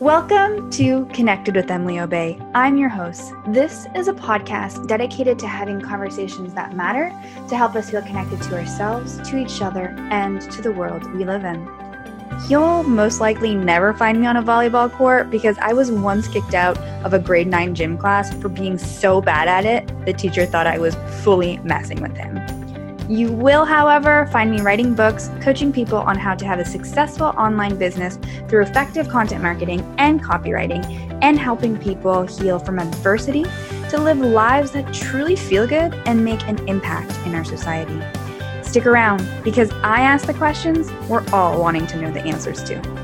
Welcome to Connected with Emily Obey. I'm your host. This is a podcast dedicated to having conversations that matter to help us feel connected to ourselves, to each other, and to the world we live in. You'll most likely never find me on a volleyball court because I was once kicked out of a grade 9 gym class for being so bad at it, the teacher thought I was fully messing with him. You will, however, find me writing books, coaching people on how to have a successful online business through effective content marketing and copywriting, and helping people heal from adversity to live lives that truly feel good and make an impact in our society. Stick around because I ask the questions we're all wanting to know the answers to.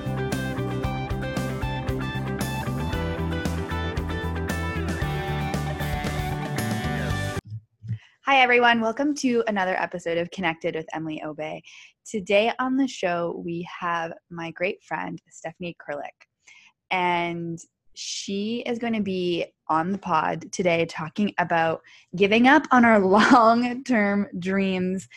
Hi, everyone. Welcome to another episode of Connected with Emily Obey. Today on the show, we have my great friend, Stephanie Kirylych. And she is going to be on the pod today talking about giving up on our long term dreams.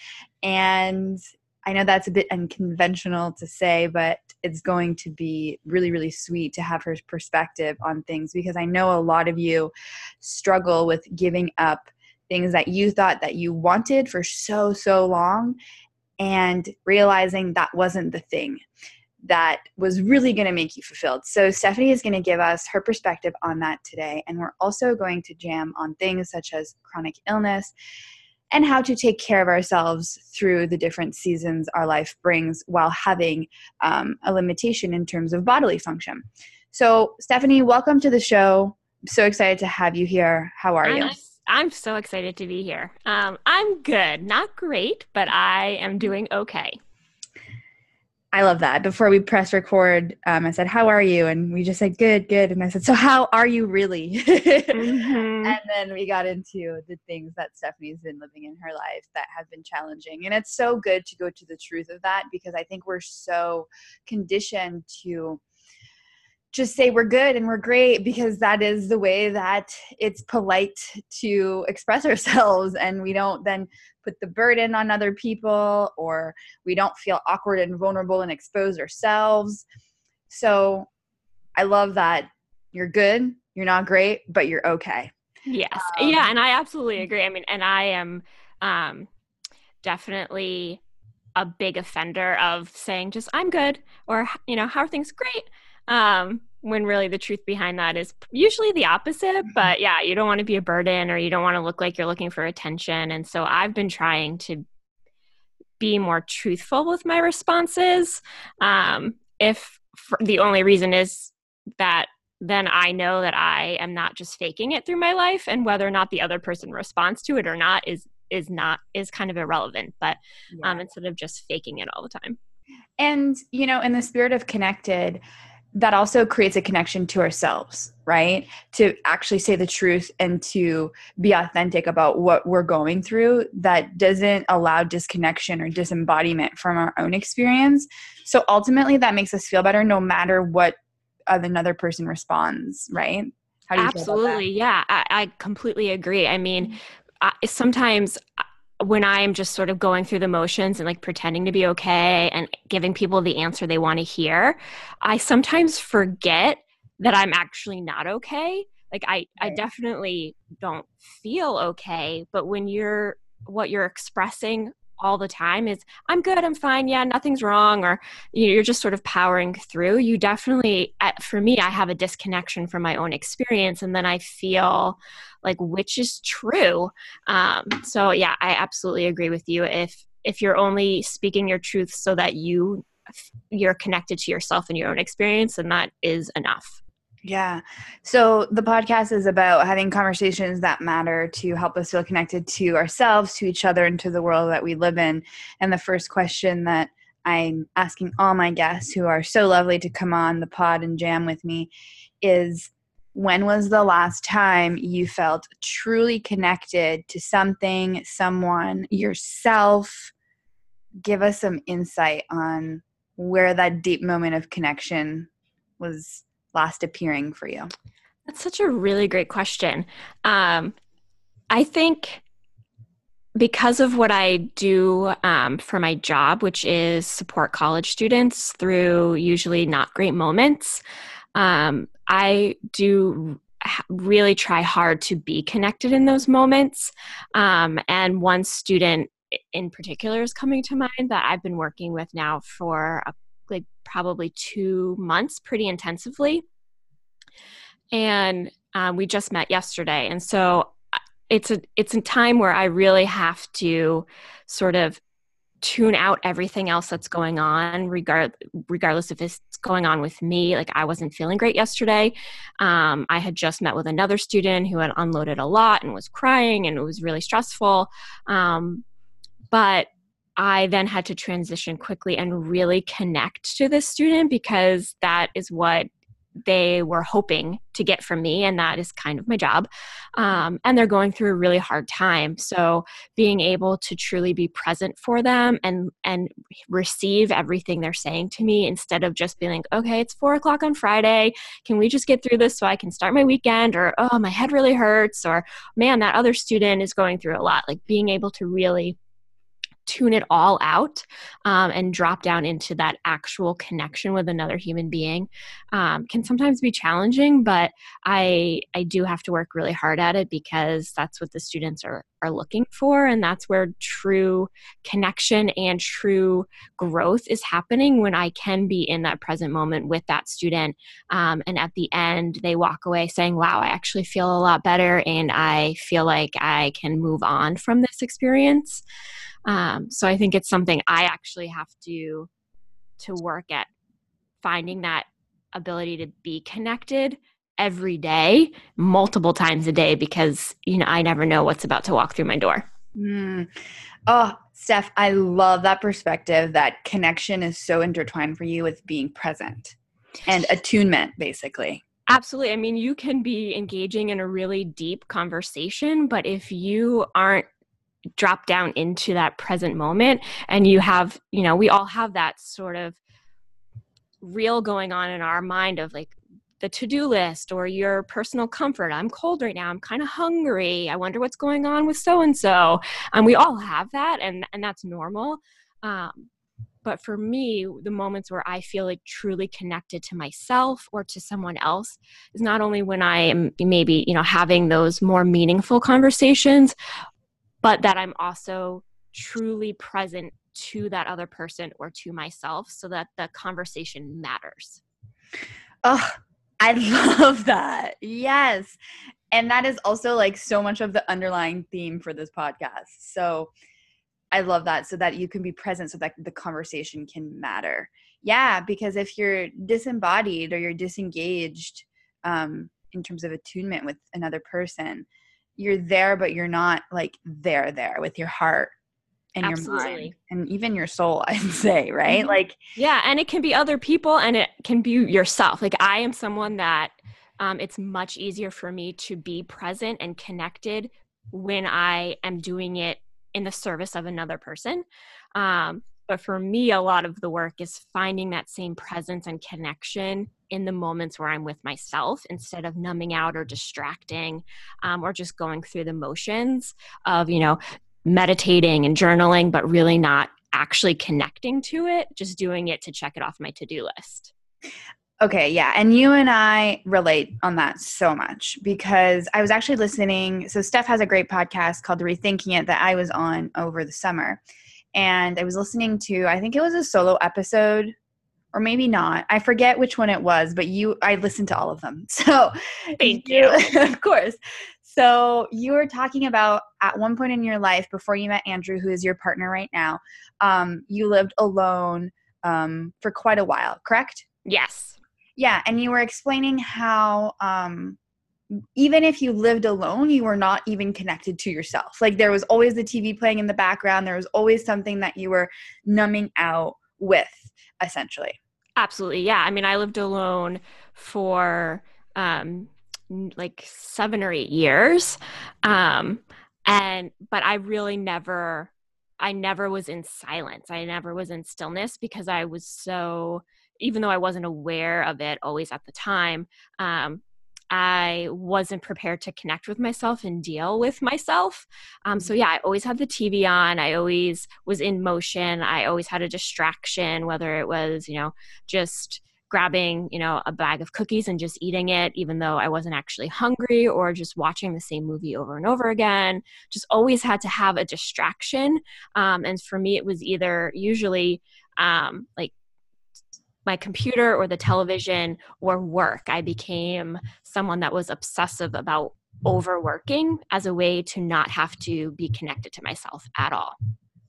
And I know that's a bit unconventional to say, but it's going to be really, really sweet to have her perspective on things because I know a lot of you struggle with giving up things that you thought that you wanted for so so long and realizing that wasn't the thing that was really going to make you fulfilled. So, Stephanie is going to give us her perspective on that today. And we're also going to jam on things such as chronic illness and how to take care of ourselves through the different seasons our life brings while having um, a limitation in terms of bodily function. So, Stephanie, welcome to the show. so excited to have you here. How are you? I'm so excited to be here. Um, I'm good, not great, but I am doing okay. I love that. Before we press record, um, I said, "How are you?" And we just said, "Good, good." And I said, "So how are you really?" mm-hmm. And then we got into the things that Stephanie's been living in her life that have been challenging, and it's so good to go to the truth of that because I think we're so conditioned to just say we're good and we're great because that is the way that it's polite to express ourselves. And we don't then put the burden on other people or we don't feel awkward and vulnerable and expose ourselves. So i love that you're good you're not great but you're okay. Yes. Um, yeah and i absolutely agree. I mean and i am um definitely a big offender of saying just i'm good or you know how are things? Great um, when really the truth behind that is usually the opposite. Mm-hmm. But yeah, you don't want to be a burden or you don't want to look like you're looking for attention. And so I've been trying to be more truthful with my responses. Um, if the only reason is that then I know that I am not just faking it through my life, and whether or not the other person responds to it or not is is not is kind of irrelevant. But yeah. um, instead of just faking it all the time. And you know, in the spirit of connected, that also creates a connection to ourselves, right? To actually say the truth and to be authentic about what we're going through that doesn't allow disconnection or disembodiment from our own experience. So ultimately, that makes us feel better no matter what another person responds, right? Absolutely. Yeah, I, I, completely agree. I mean, I, sometimes when I'm just sort of going through the motions and like pretending to be okay and giving people the answer they want to hear, I sometimes forget that I'm actually not okay. Like I, I definitely don't feel okay, but when you're what you're expressing all the time is i'm good i'm fine yeah nothing's wrong or you're just sort of powering through you definitely for me i have a disconnection from my own experience and then i feel like which is true um, so yeah i absolutely agree with you if if you're only speaking your truth so that you you're connected to yourself and your own experience and that is enough yeah. So the podcast is about having conversations that matter to help us feel connected to ourselves, to each other, and to the world that we live in. And the first question that I'm asking all my guests who are so lovely to come on the pod and jam with me is when was the last time you felt truly connected to something, someone, yourself? Give us some insight on where that deep moment of connection was last appearing for you? That's such a really great question. Um, I think because of what I do um, for my job, which is support college students through usually not great moments, um, I do really try hard to be connected in those moments. Um, and one student in particular is coming to mind that I've been working with now for a, like probably two months pretty intensively. And um, we just met yesterday. And so uh, it's a it's a time where I really have to sort of tune out everything else that's going on regard regardless if it's going on with me like i wasn't feeling great yesterday. Um, i had just met with another student who had unloaded a lot and was crying and it was really stressful. Um, but I then had to transition quickly and really connect to this student because that is what they were hoping to get from me and that is kind of my job. Um, and they're going through a really hard time. So being able to truly be present for them and and receive everything they're saying to me instead of just being like okay it's four o'clock on friday. Can we just get through this so i can start my weekend? or oh my head really hurts or man that other student is going through a lot. Like being able to really tune it all out um, and drop down into that actual connection with another human being um, can sometimes be challenging but i i do have to work really hard at it because that's what the students are are looking for and that's where true connection and true growth is happening when i can be in that present moment with that student um, and at the end they walk away saying wow i actually feel a lot better and i feel like i can move on from this experience um, so I think it's something I actually have to to work at finding that ability to be connected every day, multiple times a day, because you know I never know what's about to walk through my door. Mm. Oh, Steph, I love that perspective. That connection is so intertwined for you with being present and attunement, basically. Absolutely. I mean, you can be engaging in a really deep conversation, but if you aren't drop down into that present moment. And you have you know we all have that sort of reel going on in our mind of like the to-do list or your personal comfort. I'm cold right now. I'm kind of hungry. I wonder what's going on with so and so and we all have that and and that's normal. Um, but for me the moments where i feel like truly connected to myself or to someone else is not only when i am maybe you know having those more meaningful conversations but that I'm also truly present to that other person or to myself so that the conversation matters. Oh, I love that. Yes. And that is also like so much of the underlying theme for this podcast. So I love that so that you can be present so that the conversation can matter. Yeah, because if you're disembodied or you're disengaged um, in terms of attunement with another person, you're there but you're not like there there with your heart and Absolutely. your mind and even your soul i'd say right mm-hmm. like yeah and it can be other people and it can be yourself like i am someone that um, it's much easier for me to be present and connected when i am doing it in the service of another person um, but for me a lot of the work is finding that same presence and connection in the moments where I'm with myself instead of numbing out or distracting um, or just going through the motions of, you know, meditating and journaling, but really not actually connecting to it, just doing it to check it off my to do list. Okay, yeah. And you and I relate on that so much because I was actually listening. So, Steph has a great podcast called Rethinking It that I was on over the summer. And I was listening to, I think it was a solo episode or maybe not. I forget which one it was, but you I listened to all of them. So thank you. of course. So you were talking about at one point in your life before you met Andrew, who is your partner right now, um, you lived alone um, for quite a while, correct? Yes. Yeah, and you were explaining how um, even if you lived alone, you were not even connected to yourself. Like there was always the TV playing in the background. There was always something that you were numbing out with, essentially. Absolutely. Yeah. I mean, I lived alone for um, like seven or eight years. Um, and, but I really never, I never was in silence. I never was in stillness because I was so, even though I wasn't aware of it always at the time, um, I wasn't prepared to connect with myself and deal with myself. Um, so, yeah, I always had the TV on. I always was in motion. I always had a distraction, whether it was, you know, just grabbing, you know, a bag of cookies and just eating it, even though I wasn't actually hungry, or just watching the same movie over and over again. Just always had to have a distraction. Um, and for me, it was either usually um, like my computer or the television or work. I became someone that was obsessive about overworking as a way to not have to be connected to myself at all.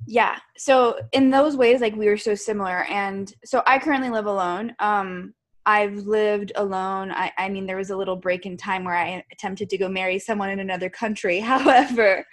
Yeah. So in those ways, like we were so similar. And so I currently live alone. Um, I've lived alone. I, I mean, there was a little break in time where I attempted to go marry someone in another country. However,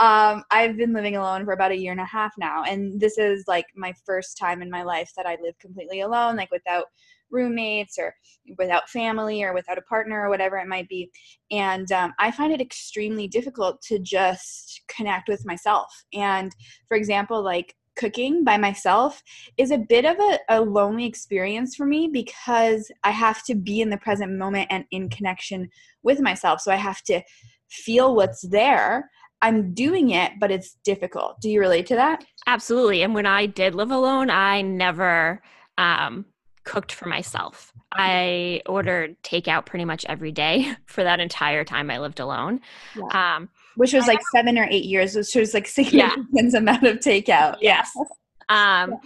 um, I've been living alone for about a year and a half now. And this is like my first time in my life that I live completely alone, like without roommates or without family or without a partner or whatever it might be. And um, I find it extremely difficult to just connect with myself. And for example, like cooking by myself is a bit of a, a lonely experience for me because I have to be in the present moment and in connection with myself. So I have to feel what's there I'm doing it, but it's difficult. Do you relate to that? Absolutely. And when I did live alone, I never um, cooked for myself. I ordered takeout pretty much every day for that entire time I lived alone. Yeah. Um, which was like seven or eight years, which was like significant yeah. amount of takeout. Yes. Um, yeah.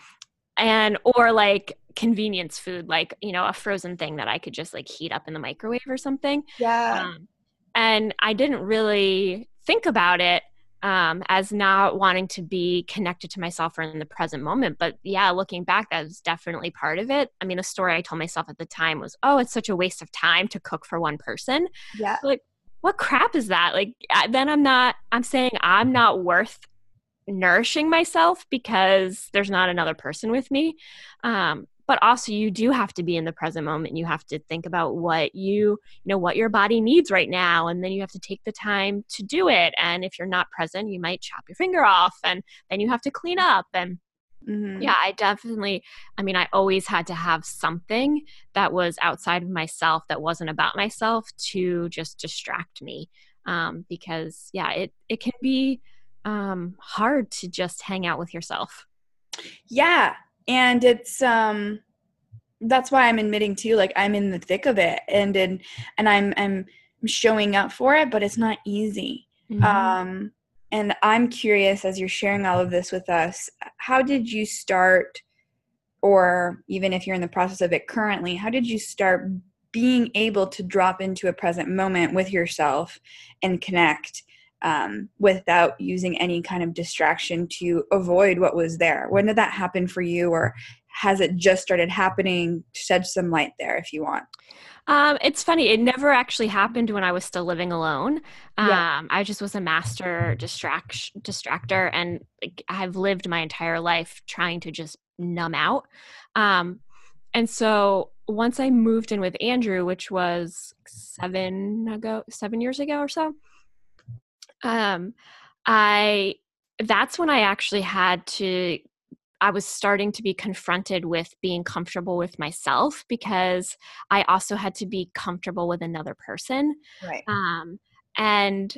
And, or like convenience food, like, you know, a frozen thing that I could just like heat up in the microwave or something. Yeah. Um, and I didn't really think about it um, as not wanting to be connected to myself or in the present moment. But yeah, looking back, that was definitely part of it. I mean, a story I told myself at the time was, oh, it's such a waste of time to cook for one person. Yeah. Like, what crap is that? Like, then I'm not, I'm saying I'm not worth nourishing myself because there's not another person with me. Um, but also you do have to be in the present moment you have to think about what you you know what your body needs right now and then you have to take the time to do it and if you're not present you might chop your finger off and then you have to clean up and Mm-hmm. Yeah, I definitely, I mean, I always had to have something that was outside of myself that wasn't about myself to just distract me. Um, because, yeah, it, it can be um, hard to just hang out with yourself. Yeah, and it's um that's why i'm admitting too like i'm in the thick of it and and and i'm i'm showing up for it but it's not easy mm-hmm. um and i'm curious as you're sharing all of this with us how did you start or even if you're in the process of it currently how did you start being able to drop into a present moment with yourself and connect um, without using any kind of distraction to avoid what was there. When did that happen for you, or has it just started happening? Shed some light there if you want. Um, it's funny. It never actually happened when I was still living alone. Um, yeah. I just was a master distract distractor, and like, I've lived my entire life trying to just numb out. Um, and so once I moved in with Andrew, which was seven ago, seven years ago or so, um, I that's when I actually had to I was starting to be confronted with being comfortable with myself because I also had to be comfortable with another person. Right. Um, and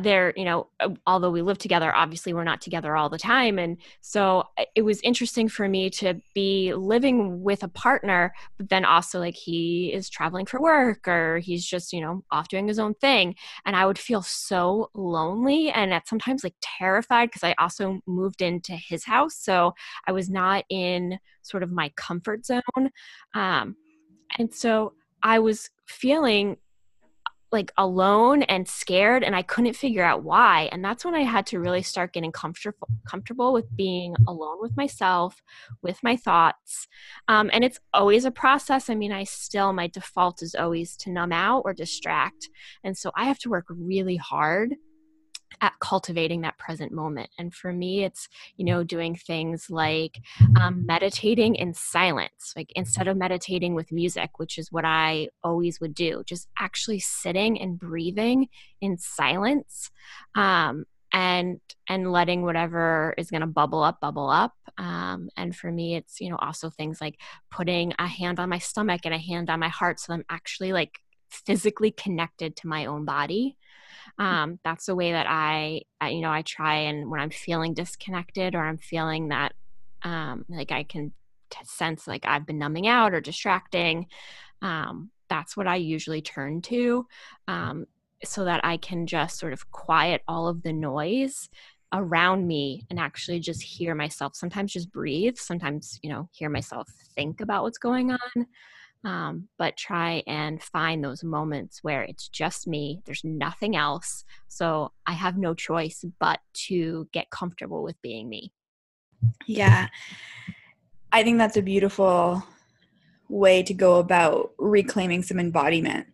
there you know uh, although we live together obviously we're not together all the time. And so uh, it was interesting for me to be living with a partner but then also like he is traveling for work or he's just you know off doing his own thing. And i would feel so lonely and at sometimes like terrified because i also moved into his house. So i was not in sort of my comfort zone. Um, and so i was feeling like alone and scared and I couldn't figure out why. And that's when I had to really start getting comfortable comfortable with being alone with myself, with my thoughts. Um, and it's always a process. I mean, I still my default is always to numb out or distract. And so I have to work really hard at cultivating that present moment. And for me, it's, you know, doing things like um, meditating in silence, like instead of meditating with music, which is what I always would do, just actually sitting and breathing in silence. Um, and and letting whatever is going to bubble up bubble up um, and for me it's you know also things like putting a hand on my stomach and a hand on my heart so i'm actually like physically connected to my own body um, that's the way that I, I, you know, I try and when I'm feeling disconnected or I'm feeling that um, like I can sense like I've been numbing out or distracting, um, that's what I usually turn to um, so that I can just sort of quiet all of the noise around me and actually just hear myself sometimes just breathe sometimes you know hear myself think about what's going on um, but try and find those moments where it's just me there's nothing else so i have no choice but to get comfortable with being me. Yeah. I think that's a beautiful way to go about reclaiming some embodiment.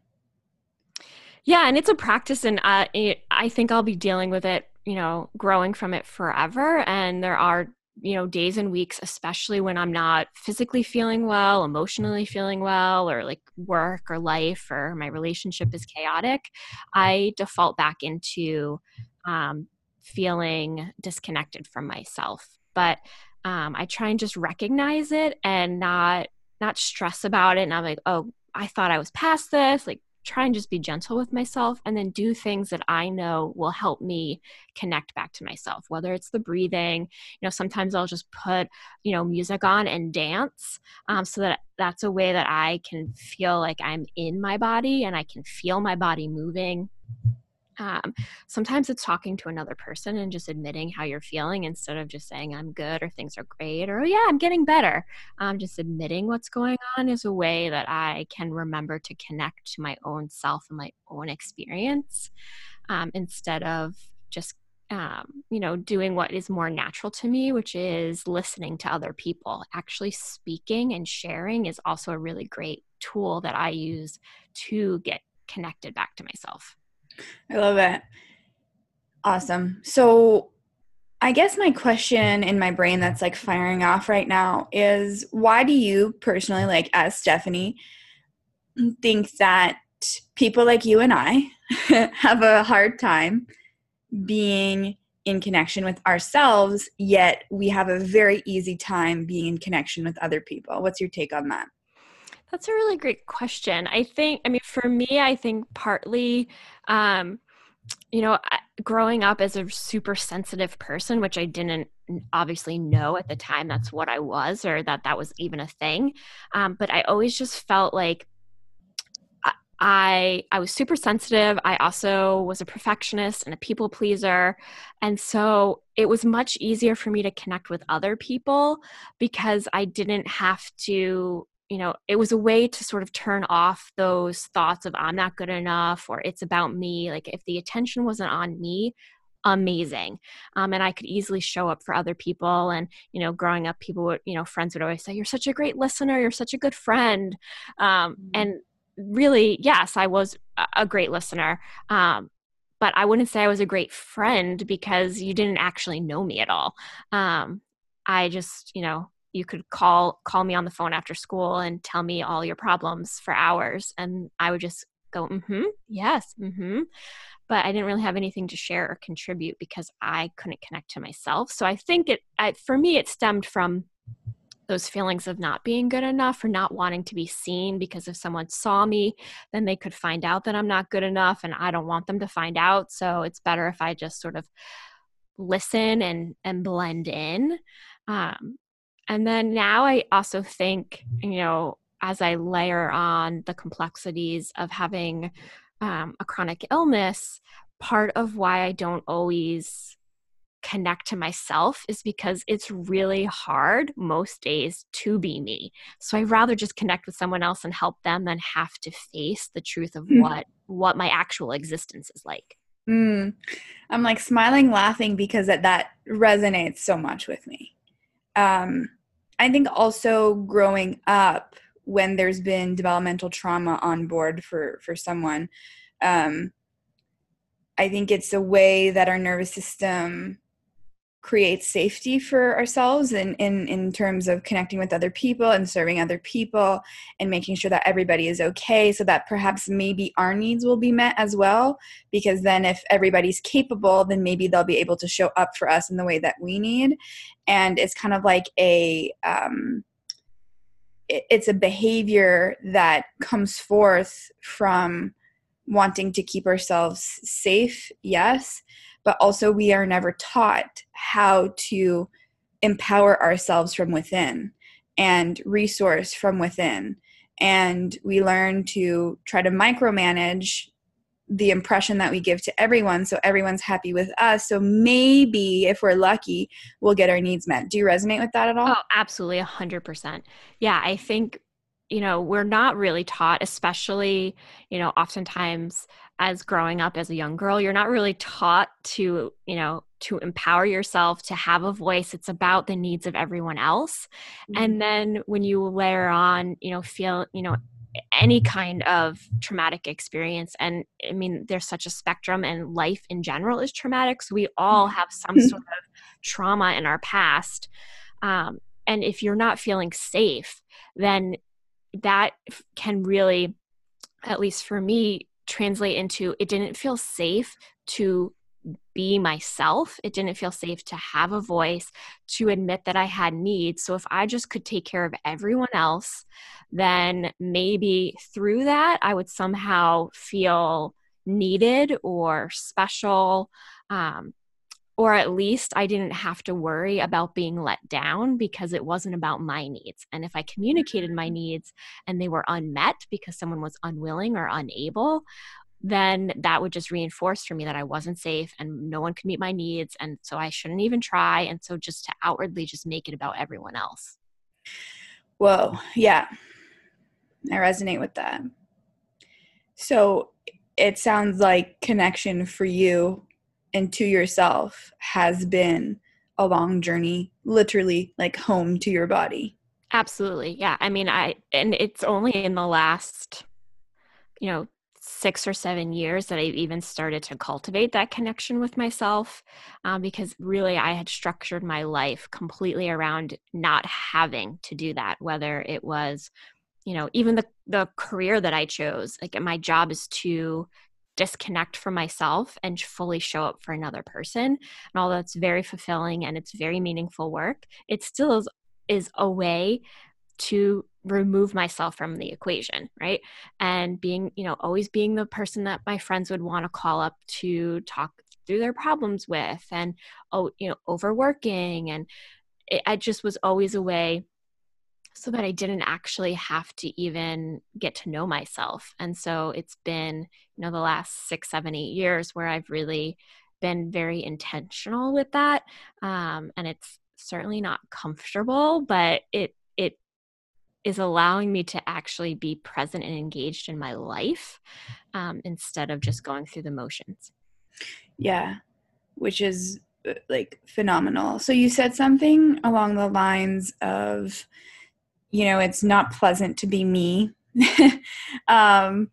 Yeah and it's a practice and uh, it, i think i'll be dealing with it you know growing from it forever and there are you know days and weeks especially when i'm not physically feeling well emotionally feeling well or like work or life or my relationship is chaotic i default back into um, feeling disconnected from myself. But um, i try and just recognize it and not not stress about it and i'm like oh i thought i was past this like try and just be gentle with myself and then do things that I know will help me connect back to myself, whether it's the breathing. You know, sometimes I'll just put, you know, music on and dance um, so that that's a way that I can feel like I'm in my body and I can feel my body moving um, sometimes it's talking to another person and just admitting how you're feeling instead of just saying i'm good or things are great or oh yeah i'm getting better um, just admitting what's going on is a way that i can remember to connect to my own self and my own experience um, instead of just um, you know, doing what is more natural to me, which is listening to other people. Actually, speaking and sharing is also a really great tool that I use to get connected back to myself. I love it. Awesome. So, I guess my question in my brain that's like firing off right now is why do you personally, like as Stephanie, think that people like you and I have a hard time being in connection with ourselves, yet we have a very easy time being in connection with other people? What's your take on that? That's a really great question. I think, I mean, for me, I think partly um, you know, growing up as a super sensitive person, which I didn't obviously know at the time that's what I was or that that was even a thing. Um, but I always just felt like I I was super sensitive. I also was a perfectionist and a people pleaser. And so it was much easier for me to connect with other people because I didn't have to you know, it was a way to sort of turn off those thoughts of I'm not good enough or it's about me. Like if the attention wasn't on me, amazing. Um, and I could easily show up for other people. And, you know, growing up, people would, you know, friends would always say, You're such a great listener. You're such a good friend. Um, mm-hmm. And really, yes, I was a great listener. Um, but I wouldn't say I was a great friend because you didn't actually know me at all. Um, I just, you know, you could call call me on the phone after school and tell me all your problems for hours and i would just go mm-hmm yes mm-hmm but i didn't really have anything to share or contribute because i couldn't connect to myself. So i think it I, for me it stemmed from those feelings of not being good enough or not wanting to be seen because if someone saw me then they could find out that i'm not good enough and i don't want them to find out. So it's better if i just sort of listen and and blend in. Um, and then now I also think, you know, as I layer on the complexities of having um, a chronic illness, part of why I don't always connect to myself is because it's really hard most days to be me. So I'd rather just connect with someone else and help them than have to face the truth of mm. what what my actual existence is like. Mm. I'm like smiling, laughing because that, that resonates so much with me um, I think also growing up when there's been developmental trauma on board for for someone, um, I think it's a way that our nervous system create safety for ourselves in, in in terms of connecting with other people and serving other people and making sure that everybody is okay so that perhaps maybe our needs will be met as well. Because then if everybody's capable then maybe they'll be able to show up for us in the way that we need. And it's kind of like a um, it, it's a behavior that comes forth from wanting to keep ourselves safe yes but also we are never taught how to empower ourselves from within and resource from within. And we learn to try to micromanage the impression that we give to everyone so everyone's happy with us. So maybe if we're lucky, we'll get our needs met. Do you resonate with that at all? Oh, absolutely. 100%. Yeah, I think you know we're not really taught especially you know oftentimes as growing up as a young girl you're not really taught to you know to empower yourself to have a voice it's about the needs of everyone else mm-hmm. and then when you layer on you know feel you know any kind of traumatic experience and i mean there's such a spectrum and life in general is traumatic so we all have some sort of trauma in our past um, and if you're not feeling safe then that can really at least for me translate into it didn't feel safe to be myself. It didn't feel safe to have a voice, to admit that I had needs. So if I just could take care of everyone else, then maybe through that I would somehow feel needed or special. Um, or at least I didn't have to worry about being let down because it wasn't about my needs. And if I communicated my mm-hmm. needs and they were unmet because someone was unwilling or unable, then that would just reinforce for me that I wasn't safe and no one could meet my needs. And so I shouldn't even try. And so just to outwardly just make it about everyone else. Whoa. Yeah. I resonate with that. So it sounds like connection for you and to yourself has been a long journey, literally like home to your body. Absolutely. Yeah. I mean, I, and it's only in the last, you know, six or seven years that I've even started to cultivate that connection with myself um, because really I had structured my life completely around not having to do that, whether it was, you know, even the, the career that I chose. Like my job is to disconnect from myself and fully show up for another person. And although it's very fulfilling and it's very meaningful work, it still is, is a way to remove myself from the equation, right? And being, you know, always being the person that my friends would want to call up to talk through their problems with and oh, you know, overworking and it, I just was always a way so that I didn't actually have to even get to know myself. And so it's been, you know, the last six, seven, eight years where I've really been very intentional with that. Um, and it's certainly not comfortable, but it it is allowing me to actually be present and engaged in my life um, instead of just going through the motions. Yeah, which is uh, like phenomenal. So you said something along the lines of you know, it's not pleasant to be me um,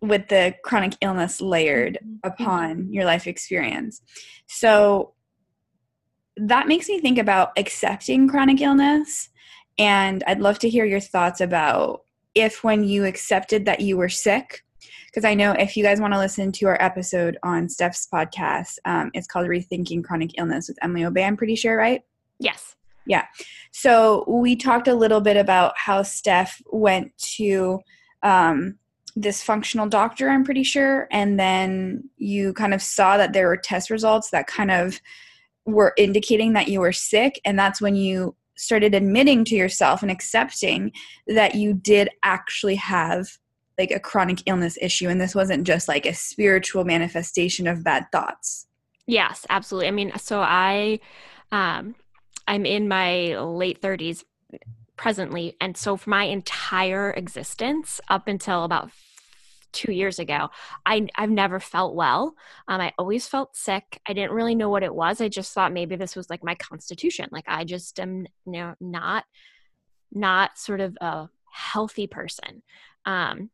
with the chronic illness layered mm-hmm. upon your life experience. So that makes me think about accepting chronic illness. And I'd love to hear your thoughts about if when you accepted that you were sick, because I know if you guys want to listen to our episode on Steph's podcast, um, it's called Rethinking Chronic Illness with Emily Obey, I'm pretty sure, right? Yes. Yeah. So we talked a little bit about how Steph went to um, this functional doctor, I'm pretty sure, and then you kind of saw that there were test results that kind of were indicating that you were sick, and that's when you started admitting to yourself and accepting that you did actually have like a chronic illness issue and this wasn't just like a spiritual manifestation of bad thoughts. Yes, absolutely. I mean, so I um I'm in my late 30s presently. And so for my entire existence, up until about two years ago, I, I've never felt well. Um, I always felt sick. I didn't really know what it was. I just thought maybe this was like my constitution. Like I just am you know, not, not sort of a healthy person. Um,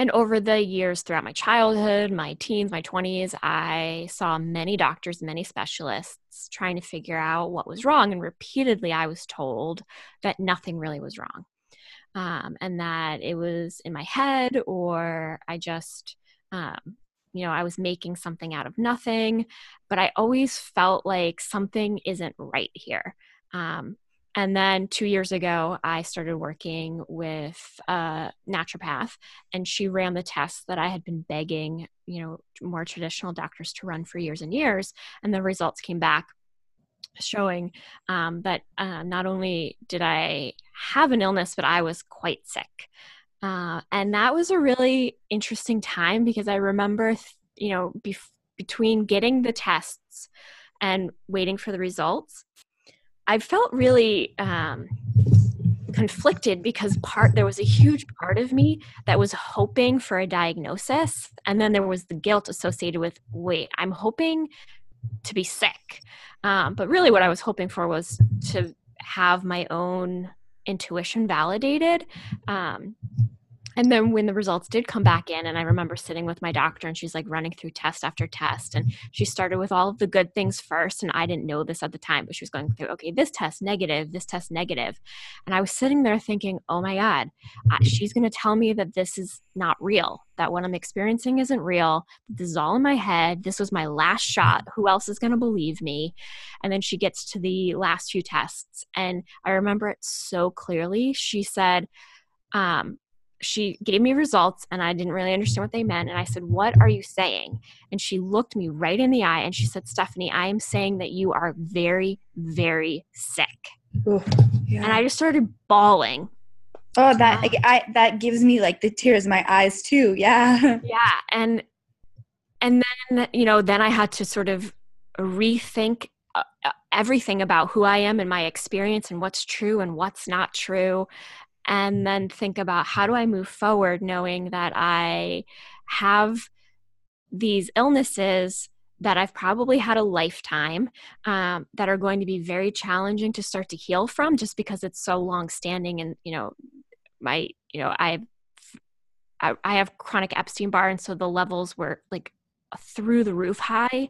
and over the years throughout my childhood, my teens, my 20s, I saw many doctors, many specialists trying to figure out what was wrong. And repeatedly, I was told that nothing really was wrong. Um, and that it was in my head, or I just, um, you know, I was making something out of nothing. But I always felt like something isn't right here. Um, and then two years ago, I started working with a naturopath, and she ran the tests that I had been begging, you know, more traditional doctors to run for years and years. And the results came back showing um, that uh, not only did I have an illness, but I was quite sick. Uh, and that was a really interesting time because I remember, you know, bef- between getting the tests and waiting for the results, I felt really um, conflicted because part there was a huge part of me that was hoping for a diagnosis, and then there was the guilt associated with, wait, I'm hoping to be sick. Um, but really, what I was hoping for was to have my own intuition validated. Um, and then when the results did come back in and i remember sitting with my doctor and she's like running through test after test and she started with all of the good things first and i didn't know this at the time but she was going through okay this test negative this test negative. And i was sitting there thinking oh my god she's going to tell me that this is not real that what i'm experiencing isn't real this is all in my head this was my last shot who else is going to believe me? And then she gets to the last few tests and i remember it so clearly. She said um, she gave me results and I didn't really understand what they meant. And I said, What are you saying? And she looked me right in the eye and she said, Stephanie, I am saying that you are very, very sick. Ooh, yeah. And I just started bawling. Oh, that like, I that gives me like the tears in my eyes too. Yeah. Yeah. And and then, you know, then I had to sort of rethink uh, uh, everything about who I am and my experience and what's true and what's not true and then think about how do I move forward knowing that I have these illnesses that I've probably had a lifetime um, that are going to be very challenging to start to heal from just because it's so long standing and you know my you know I've I, I have chronic Epstein Barr and so the levels were like through the roof high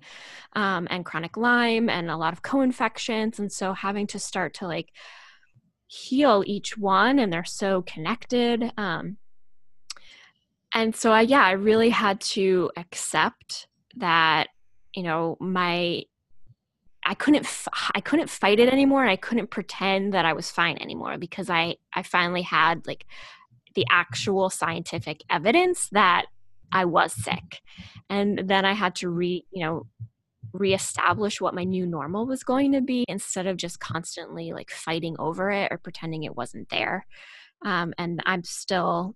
um, and chronic Lyme and a lot of co-infections and so having to start to like heal each one and they're so connected um, and so i yeah i really had to accept that you know my i couldn't i couldn't fight it anymore and i couldn't pretend that i was fine anymore because i i finally had like the actual scientific evidence that i was sick. And then i had to re you know reestablish what my new normal was going to be instead of just constantly like fighting over it or pretending it wasn't there. Um, and I'm still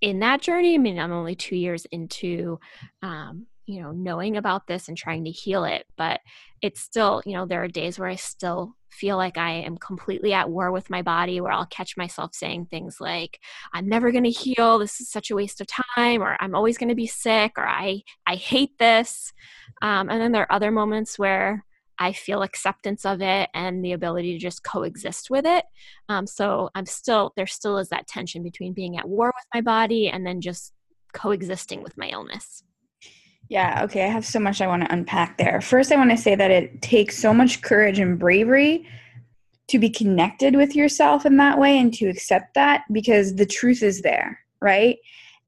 in that journey. I mean, I'm only two years into, um, you know, knowing about this and trying to heal it, but it's still, you know, there are days where I still feel like I am completely at war with my body, where I'll catch myself saying things like, I'm never going to heal. This is such a waste of time, or I'm always going to be sick, or I, I hate this. Um, and then there are other moments where I feel acceptance of it and the ability to just coexist with it. Um, so I'm still, there still is that tension between being at war with my body and then just coexisting with my illness. Yeah, okay. I have so much I want to unpack there. First, I want to say that it takes so much courage and bravery to be connected with yourself in that way and to accept that because the truth is there, right?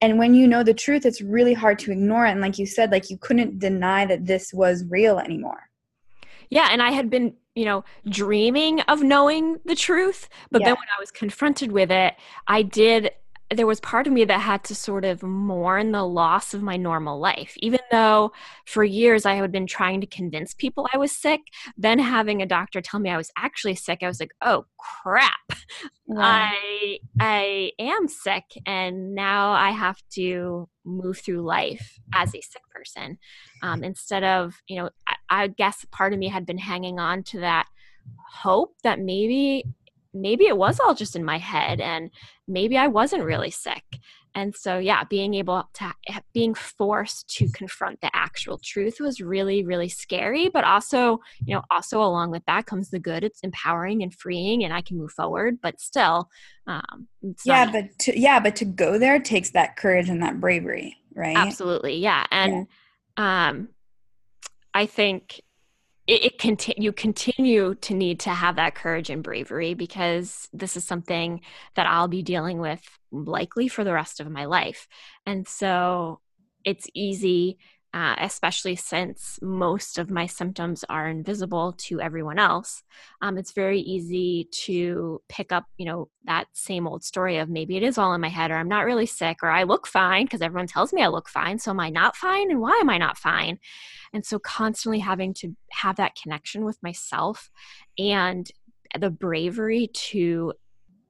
And when you know the truth, it's really hard to ignore it. And like you said, like you couldn't deny that this was real anymore. Yeah, and I had been, you know, dreaming of knowing the truth, but yeah. then when I was confronted with it, I did there was part of me that had to sort of mourn the loss of my normal life. Even though for years I had been trying to convince people I was sick, then having a doctor tell me I was actually sick, I was like, "Oh crap. I I am sick and now I have to move through life as a sick person." Um, instead of, you know, I, I guess part of me had been hanging on to that hope that maybe maybe it was all just in my head and maybe I wasn't really sick. And so, yeah, being able to, being forced to confront the actual truth was really, really scary. But also, you know, also along with that comes the good. It's empowering and freeing, and I can move forward. But still, um, yeah, but to, yeah, but to go there takes that courage and that bravery, right? Absolutely, yeah. And yeah. um, I think it, it conti- you continue to need to have that courage and bravery because this is something that I'll be dealing with likely for the rest of my life. And so it's easy uh, especially since most of my symptoms are invisible to everyone else. Um, it's very easy to pick up, you know, that same old story of maybe it is all in my head, or I'm not really sick, or I look fine because everyone tells me I look fine. So am I not fine? And why am I not fine? And so constantly having to have that connection with myself and the bravery to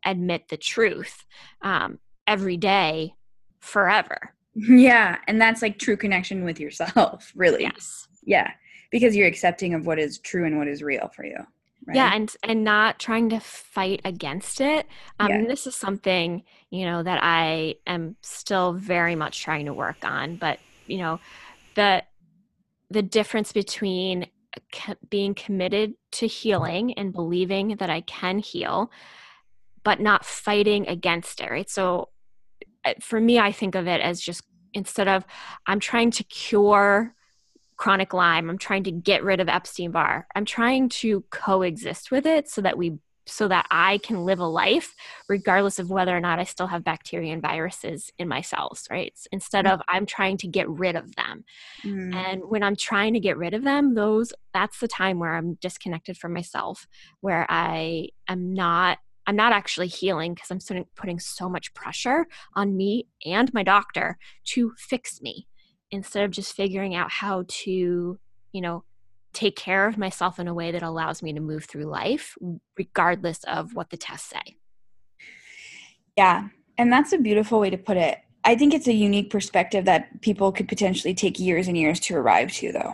admit the truth um, every day forever yeah, and that's like true connection with yourself, really. Yes. Yeah, because you're accepting of what is true and what is real for you. Right? Yeah, and and not trying to fight against it. Um, yeah. This is something you know that I am still very much trying to work on. But you know, the the difference between being committed to healing and believing that I can heal, but not fighting against it. Right. So for me, I think of it as just instead of I'm trying to cure chronic Lyme, I'm trying to get rid of Epstein Barr. I'm trying to coexist with it so that we so that I can live a life regardless of whether or not I still have bacteria and viruses in my cells, right? Instead of I'm trying to get rid of them. Mm. And when I'm trying to get rid of them, those that's the time where I'm disconnected from myself, where I am not I'm not actually healing because I'm putting so much pressure on me and my doctor to fix me instead of just figuring out how to, you know, take care of myself in a way that allows me to move through life regardless of what the tests say. Yeah. And that's a beautiful way to put it. I think it's a unique perspective that people could potentially take years and years to arrive to, though.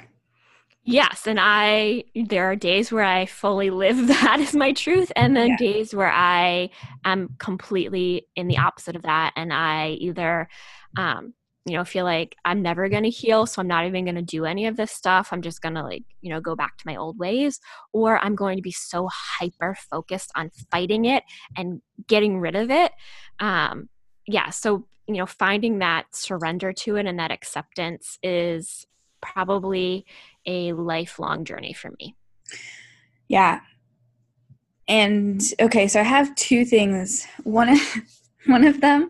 Yes, and I there are days where I fully live that as my truth and then yeah. days where I am completely in the opposite of that and I either um you know feel like I'm never going to heal so I'm not even going to do any of this stuff. I'm just going to like, you know, go back to my old ways or I'm going to be so hyper focused on fighting it and getting rid of it. Um yeah, so you know, finding that surrender to it and that acceptance is probably a lifelong journey for me. Yeah. And okay, so I have two things. One of, one of them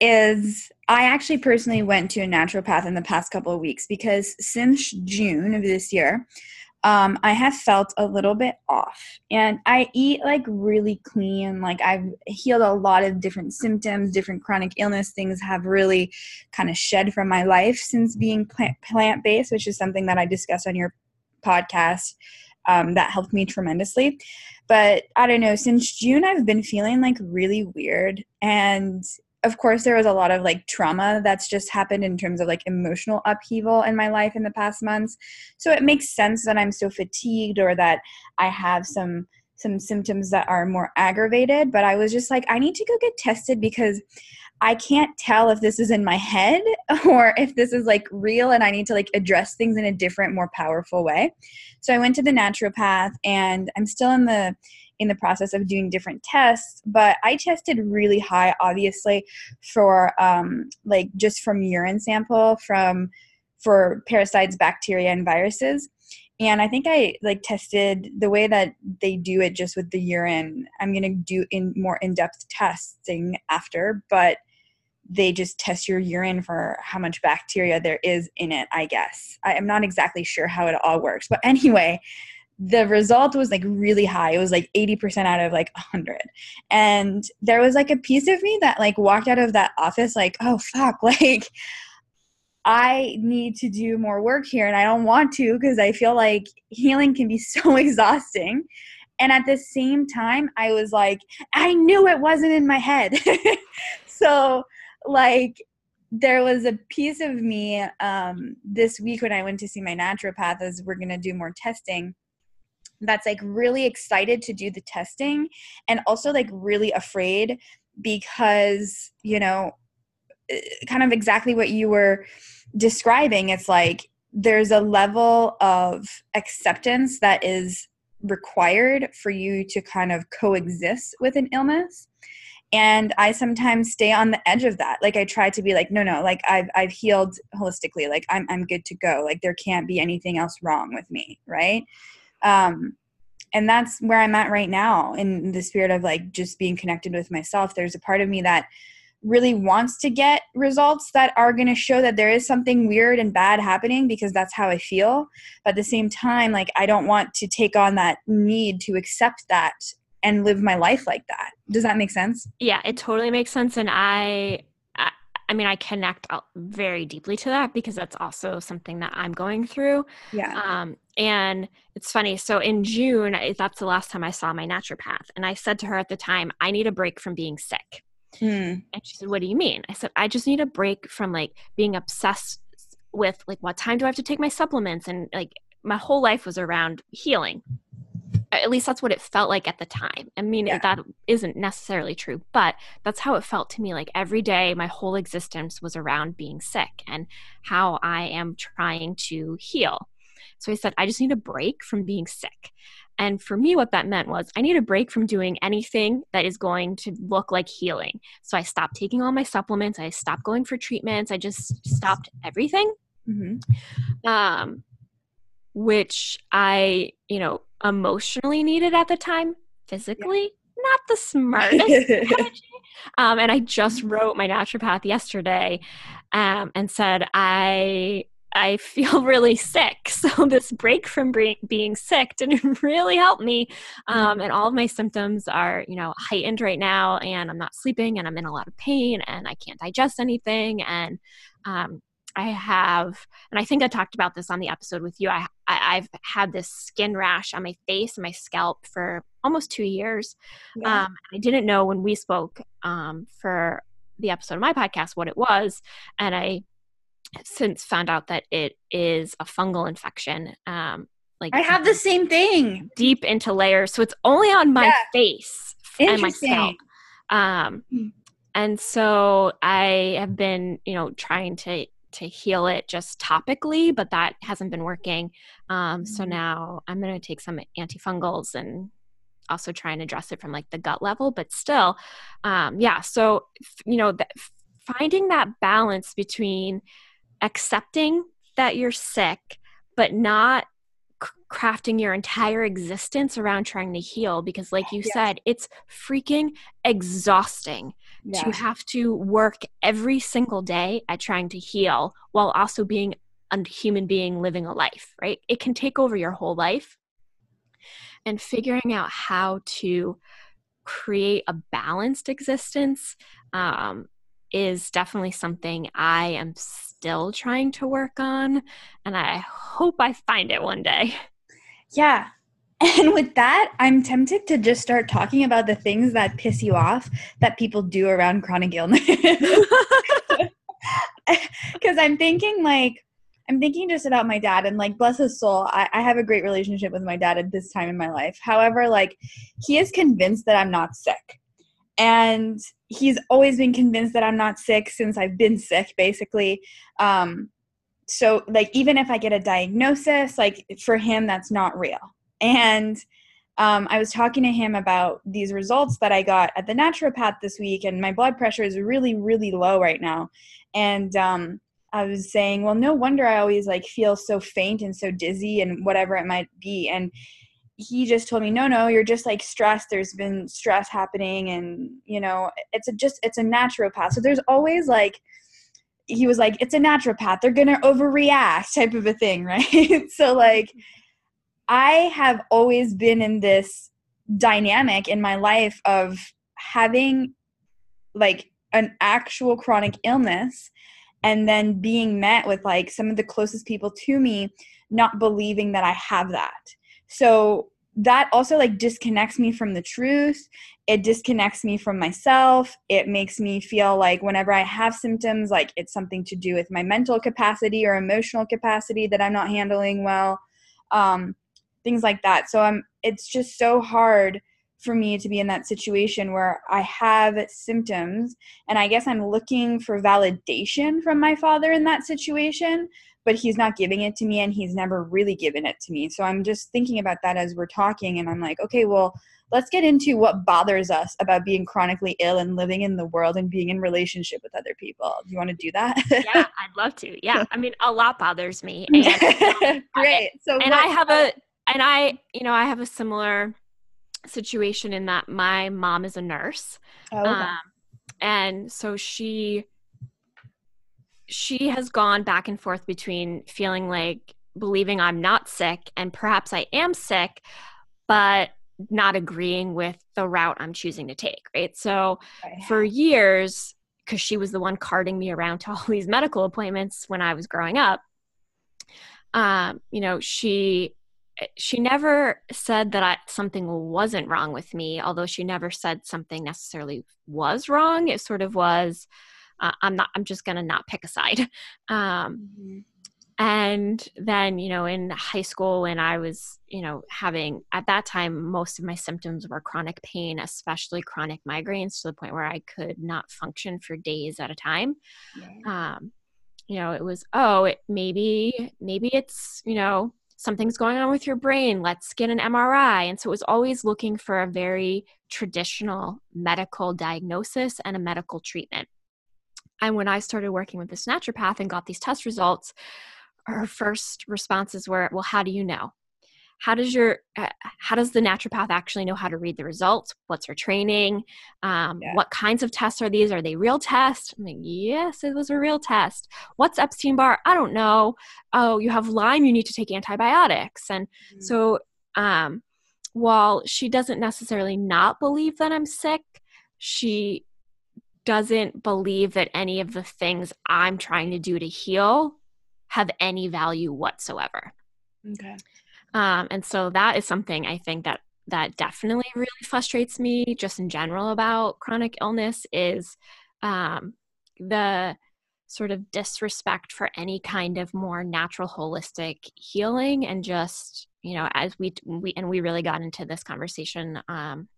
is I actually personally went to a naturopath in the past couple of weeks because since June of this year, um, I have felt a little bit off. And I eat like really clean. Like I've healed a lot of different symptoms, different chronic illness things have really kind of shed from my life since being plant plant based, which is something that I discussed on your podcast. Um, that helped me tremendously. But I don't know, since June, I've been feeling like really weird. And of course there was a lot of like trauma that's just happened in terms of like emotional upheaval in my life in the past months. So it makes sense that i'm so fatigued or that i have some some symptoms that are more aggravated but i was just like i need to go get tested because i can't tell if this is in my head or if this is like real and i need to like address things in a different more powerful way. So i went to the naturopath and i'm still in the in the process of doing different tests but i tested really high obviously for um, like just from urine sample from for parasites bacteria and viruses. And i think i like tested the way that they do it just with the urine. I'm to do in more in-depth testing after but they just test your urine for how much bacteria there is in it i guess. I, am not exactly sure how it all works but anyway the result was like really high. It was like 80% out of like 100. And there was like a piece of me that like walked out of that office like, oh fuck, like I need to do more work here and I don't want to because I feel like healing can be so exhausting. And at the same time, I was like, I knew it wasn't in my head. so, like, there was a piece of me um, this week when I went to see my naturopath as we're going to do more testing that's like really excited to do the testing and also like really afraid because you know eh, kind of exactly what you were describing it's like there's a level of acceptance that is required for you to kind of coexist with an illness. And i sometimes stay on the edge of that. Like i try to be like no no like i've i've healed holistically. Like i'm i'm good to go. Like there can't be anything else wrong with me right um, and that's where i'm at right now in the spirit of like just being connected with myself there's a part of me that really wants to get results that are going to show that there is something weird and bad happening because that's how I feel. But at the same time, like I don't want to take on that need to accept that and live my life like that. Does that make sense? Yeah, it totally makes sense. And I, I, mean, I connect very deeply to that because that's also something that I'm going through. Yeah. Um, and it's funny. So in June, that's the last time I saw my naturopath. And I said to her at the time, I need a break from being sick. Mm. And she said, What do you mean? I said, I just need a break from like being obsessed with like what time do I have to take my supplements and like my whole life was around healing at least that's what it felt like at the time. I mean, yeah. that isn't necessarily true, but that's how it felt to me. Like every day, my whole existence was around being sick and how I am trying to heal. So I said, I just need a break from being sick. And for me, what that meant was I need a break from doing anything that is going to look like healing. So I stopped taking all my supplements. I stopped going for treatments. I just stopped everything. Mm-hmm. Um, which I, you know, emotionally needed at the time, physically, yeah. not the smartest um, and I just wrote my naturopath yesterday um, and said, I I feel really sick. So this break from being sick didn't really help me. Um, and all of my symptoms are, you know, heightened right now and I'm not sleeping and I'm in a lot of pain and I can't digest anything. And um, I have, and I think I talked about this on the episode with you. I, I have had this skin rash on my face and my scalp for almost two years. Yeah. Um, I didn't know when we spoke um, for the episode of my podcast what it was, and I since found out that it is a fungal infection. Um, like I have the same thing, deep into layers, so it's only on my yeah. face and my scalp. Um, hmm. and so I have been, you know, trying to to heal it just topically, but that hasn't been working. Um, so mm-hmm. now I'm going to take some antifungals and also try and address it from like the gut level. But still, um, yeah. So you know, finding that balance between accepting that you're sick, but not crafting your entire existence around trying to heal because like you said it's freaking exhausting yeah. to have to work every single day at trying to heal while also being a human being living a life right it can take over your whole life and figuring out how to create a balanced existence um, is definitely something I am still trying to work on, and I hope I find it one day. Yeah. And with that, I'm tempted to just start talking about the things that piss you off that people do around chronic illness. Because I'm thinking, like, I'm thinking just about my dad and like bless his soul, I, I, have a great relationship with my dad at this time in my life. However, like he is convinced that I'm not sick. And he's always been convinced that I'm not sick since I've been sick, basically. Um, so like even if I get a diagnosis, like for him that's not real. And um, I was talking to him about these results that I got at the naturopath this week, and my blood pressure is really, really low right now. And um, I was saying, well, no wonder I always like feel so faint and so dizzy and whatever it might be. And he just told me, no, no, you're just like stressed. There's been stress happening, and you know, it's a just it's a naturopath. So there's always like he was like, it's a naturopath. They're to overreact type of a thing, right? so, like, I have always been in this dynamic in my life of having like an actual chronic illness and then being met with like some of the closest people to me not believing that I have that. So that also like disconnects me from the truth. It disconnects me from myself. It makes me feel like whenever i have symptoms like it's something to do with my mental capacity or emotional capacity that i'm not handling well. Um, things like that so i'm it's just so hard for me to be in that situation where i have symptoms and i guess i'm looking for validation from my father in that situation but he's not giving it to me and he's never really given it to me. So I'm just thinking about that as we're talking and I'm like, okay, well, let's get into what bothers us about being chronically ill and living in the world and being in relationship with other people. Do you want to do that? yeah, I'd love to. Yeah. I mean, a lot bothers me. And, um, Great. So and I have a and I, you know, I have a similar situation in that my mom is a nurse. Oh, okay. um, and so she she has gone back and forth between feeling like believing I'm not sick and perhaps I am sick, but not agreeing with the route I'm choosing to take, right? So right. for years, because she was the one carting me around to all these medical appointments when I was growing up, um, you know, she she never said that I, something wasn't wrong with me, although she never said something necessarily was wrong. It sort of was, uh, I'm not, I'm just going to not pick a side. Um, mm-hmm and then you know in high school when i was you know having at that time most of my symptoms were chronic pain especially chronic migraines to the point where i could not function for days at a time yeah. um you know it was oh it maybe maybe it's you know something's going on with your brain let's get an mri and so it was always looking for a very traditional medical diagnosis and a medical treatment and when i started working with this naturopath and got these test results her first responses were, "Well, how do you know? How does your uh, how does the naturopath actually know how to read the results? What's her training? Um, yeah. What kinds of tests are these? Are they real tests?" I'm like, "Yes, it was a real test." What's Epstein Barr? I don't know. Oh, you have Lyme. You need to take antibiotics. And mm-hmm. so, um, while she doesn't necessarily not believe that I'm sick, she doesn't believe that any of the things I'm trying to do to heal have any value whatsoever. Okay. Um, and so that is something I think that that definitely really frustrates me just in general about chronic illness is um, the sort of disrespect for any kind of more natural holistic healing and just you know as we we and we really got into this conversation um,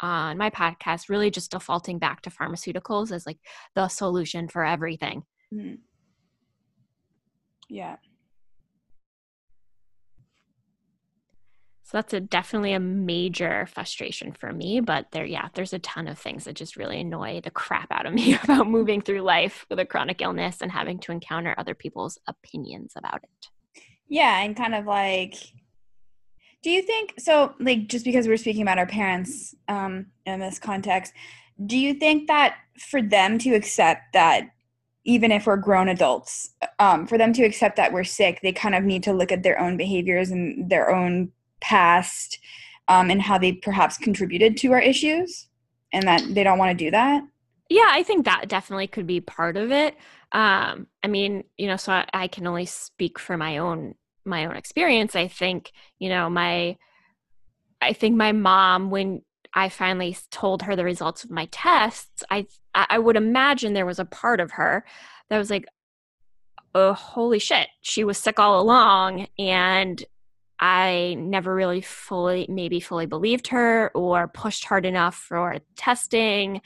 on my podcast really just defaulting back to pharmaceuticals as like the solution for everything mm-hmm. Yeah. So that's a definitely a major frustration for me. But there, yeah, there's a ton of things that just really annoy the crap out of me about moving through life with a chronic illness and having to encounter other people's opinions about it. Yeah, and kind of like, do you think so? Like, just because we're speaking about our parents um, in this context, do you think that for them to accept that even if we're grown adults um, for them to accept that we're sick they kind of need to look at their own behaviors and their own past um, and how they perhaps contributed to our issues and that they don't want to do that? Yeah i think that definitely could be part of it. Um, i mean you know so I, I can only speak for my own my own experience. I think you know my i think my mom when I finally told her the results of my tests, I I would imagine there was a part of her that was like, "Oh, holy shit, she was sick all along," and I never really fully, maybe fully believed her or pushed hard enough for testing.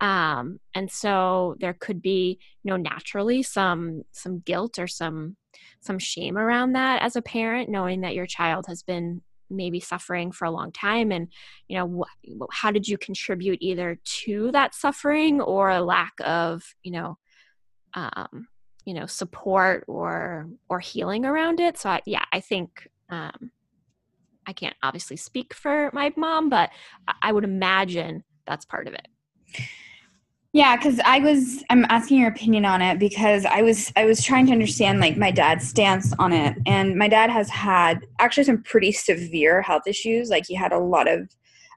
Um, and so there could be, you know, naturally some some guilt or some some shame around that as a parent, knowing that your child has been maybe suffering for a long time and you know wh- how did you contribute either to that suffering or a lack of you know um you know support or or healing around it so I, yeah i think um i can't obviously speak for my mom but i would imagine that's part of it yeah, because I was I'm asking your opinion on it because I was I was trying to understand like my dad's stance on it. And my dad has had actually some pretty severe health issues. Like he had a lot of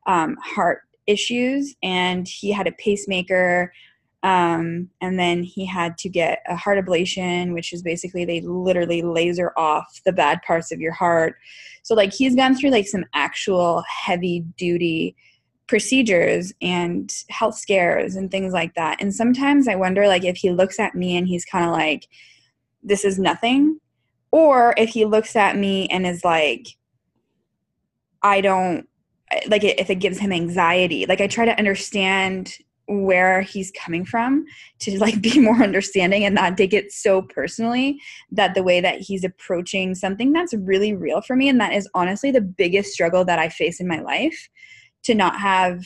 um, heart issues and he had a pacemaker. Um, and then he had to get a heart ablation, which is basically they literally laser off the bad parts of your heart. So like he's gone through like some actual heavy duty procedures and health scares and things like that. And sometimes I wonder like if he looks at me and he's kind of like this is nothing or if he looks at me and is like I don't like if it gives him anxiety. Like I try to understand where he's coming from to like be more understanding and not take it so personally that the way that he's approaching something that's really real for me and that is honestly the biggest struggle that I face in my life to not have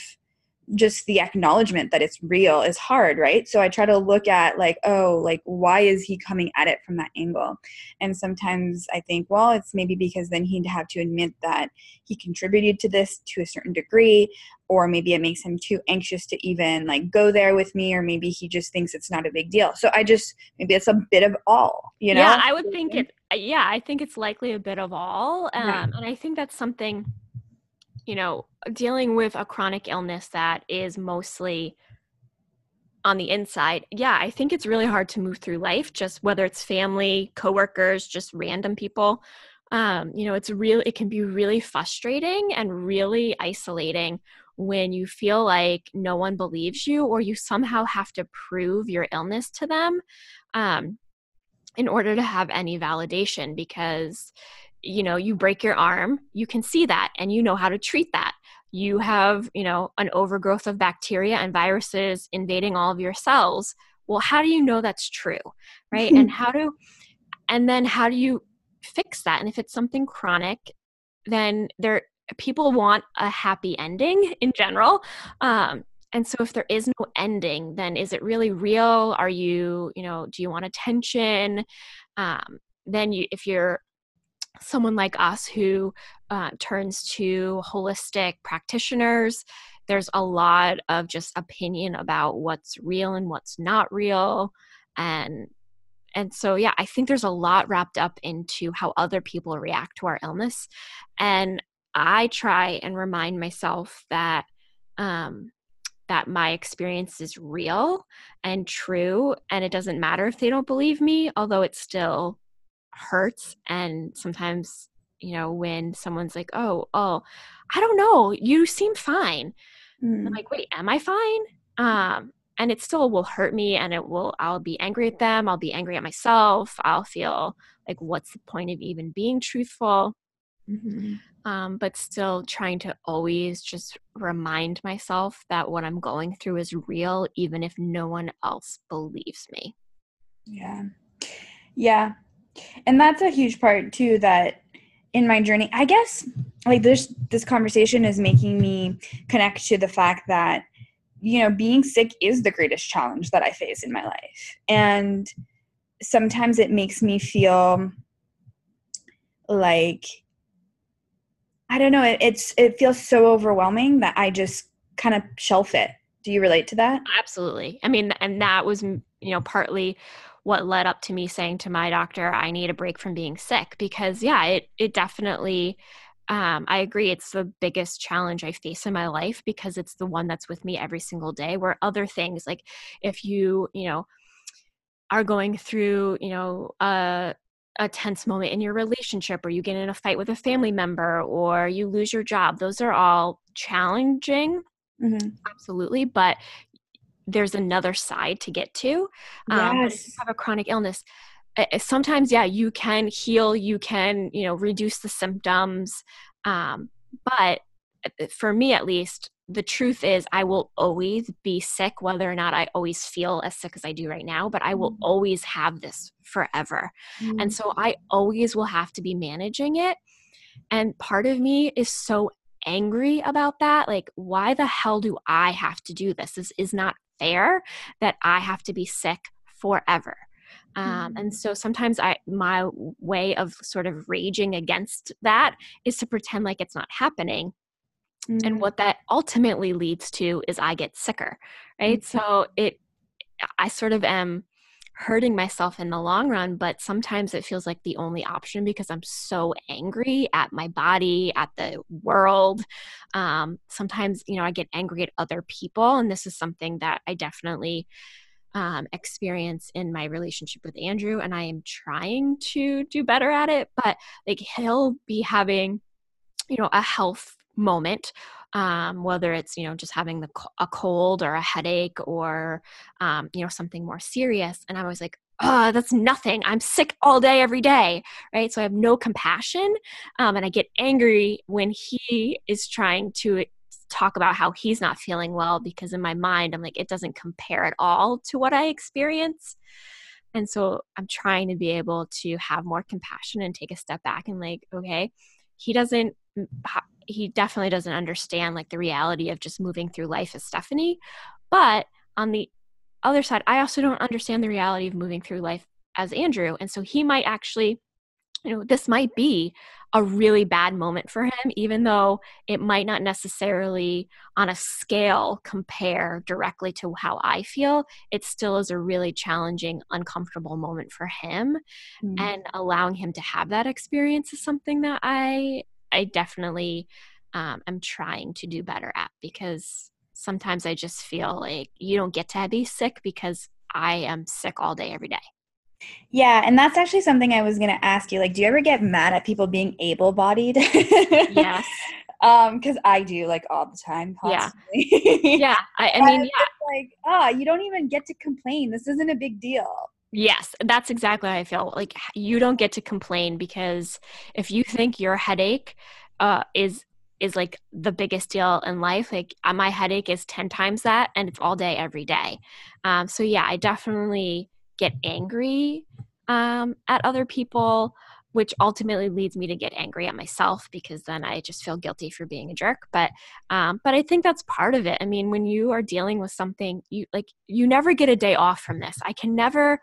just the acknowledgement that it's real is hard, right? So I try to look at like, oh, like why is he coming at it from that angle? And sometimes I think, well, it's maybe because then he'd have to admit that he contributed to this to a certain degree, or maybe it makes him too anxious to even like go there with me, or maybe he just thinks it's not a big deal. So I just maybe it's a bit of all, you know? Yeah, I would think it. Yeah, I think it's likely a bit of all, um, right. and I think that's something you know, dealing with a chronic illness that is mostly on the inside, yeah, I think it's really hard to move through life, just whether it's family, coworkers, just random people. Um, you know, it's real, it can be really frustrating and really isolating when you feel like no one believes you or you somehow have to prove your illness to them um, in order to have any validation because you know you break your arm you can see that and you know how to treat that. You have you know an overgrowth of bacteria and viruses invading all of your cells. Well how do you know that's true right? And how do and then how do you fix that? And if it's something chronic then there people want a happy ending in general. Um, and so if there is no ending then is it really real? Are you you know do you want attention? Um, then you if you're someone like us who uh, turns to holistic practitioners there's a lot of just opinion about what's real and what's not real and and so yeah i think there's a lot wrapped up into how other people react to our illness and i try and remind myself that um that my experience is real and true and it doesn't matter if they don't believe me although it's still hurts and sometimes you know when someone's like oh oh i don't know you seem fine. Mm. i'm like wait am i fine? Um and it still will hurt me and it will i'll be angry at them i'll be angry at myself i'll feel like what's the point of even being truthful? Mm-hmm. um, but still trying to always just remind myself that what i'm going through is real even if no one else believes me. Yeah. Yeah and that's a huge part too that in my journey i guess like this this conversation is making me connect to the fact that you know being sick is the greatest challenge that i face in my life. And sometimes it makes me feel like i don't know it, it's it feels so overwhelming that i just kind of shelf it. Do you relate to that? Absolutely. I mean and that was you know partly what led up to me saying to my doctor, I need a break from being sick because, yeah, it, it definitely, um, I agree, it's the biggest challenge I face in my life because it's the one that's with me every single day. Where other things, like if you, you know, are going through, you know, a, a tense moment in your relationship or you get in a fight with a family member or you lose your job those are all challenging mm-hmm. absolutely but there's another side to get to. Um, yes. you have a chronic illness, sometimes, yeah, you can heal, you can, you know, reduce the symptoms. Um, but uh, for me, at least, the truth is I will always be sick, whether or not I always feel as sick as I do right now, but I will mm. always have this forever. Mm. And so I always will have to be managing it. And part of me is so angry about that. Like, why the hell do I have to do this? This is not fair that I have to be sick forever. Um, and mm. so sometimes I my way of sort of raging against that is to pretend like it's not happening. Mm-hmm. And what that ultimately leads to is I get sicker, right? Mm-hmm. So it I sort of am hurting myself in the long run, but sometimes it feels like the only option because I'm so angry at my body, at the world. Um, sometimes, you know, I get angry at other people. And this is something that I definitely um, experience in my relationship with Andrew. And I am trying to do better at it. But like he'll be having, you know, a health moment um, whether it's you know just having the a cold or a headache or um, you know something more serious and i was like oh that's nothing. I'm sick all day every day right? So i have no compassion um, and i get angry when he is trying to talk about how he's not feeling well because in my mind i'm like it doesn't compare at all to what i experience. And so i'm trying to be able to have more compassion and take a step back and like okay he doesn't he definitely doesn't understand like the reality of just moving through life as Stephanie. But on the other side, I also don't understand the reality of moving through life as Andrew. And so he might actually, you know, this might be a really bad moment for him, even though it might not necessarily on a scale compare directly to how I feel. It still is a really challenging, uncomfortable moment for him. Mm-hmm. And allowing him to have that experience is something that I I definitely um, am trying to do better at because sometimes I just feel like you don't get to be sick because I am sick all day every day. Yeah, and that's actually something I was going to ask you. Like, do you ever get mad at people being able-bodied? yes. um, because I do like all the time. Constantly. Yeah. yeah. I, I mean, yeah. Like, ah, oh, you don't even get to complain. This isn't a big deal. Yes, that's exactly how I feel. Like you don't get to complain because if you think your headache uh, is is like the biggest deal in life, like uh, my headache is ten times that, and it's all day, every day. Um, so yeah, I definitely get angry um, at other people, which ultimately leads me to get angry at myself because then I just feel guilty for being a jerk. But um, but I think that's part of it. I mean, when you are dealing with something, you like you never get a day off from this. I can never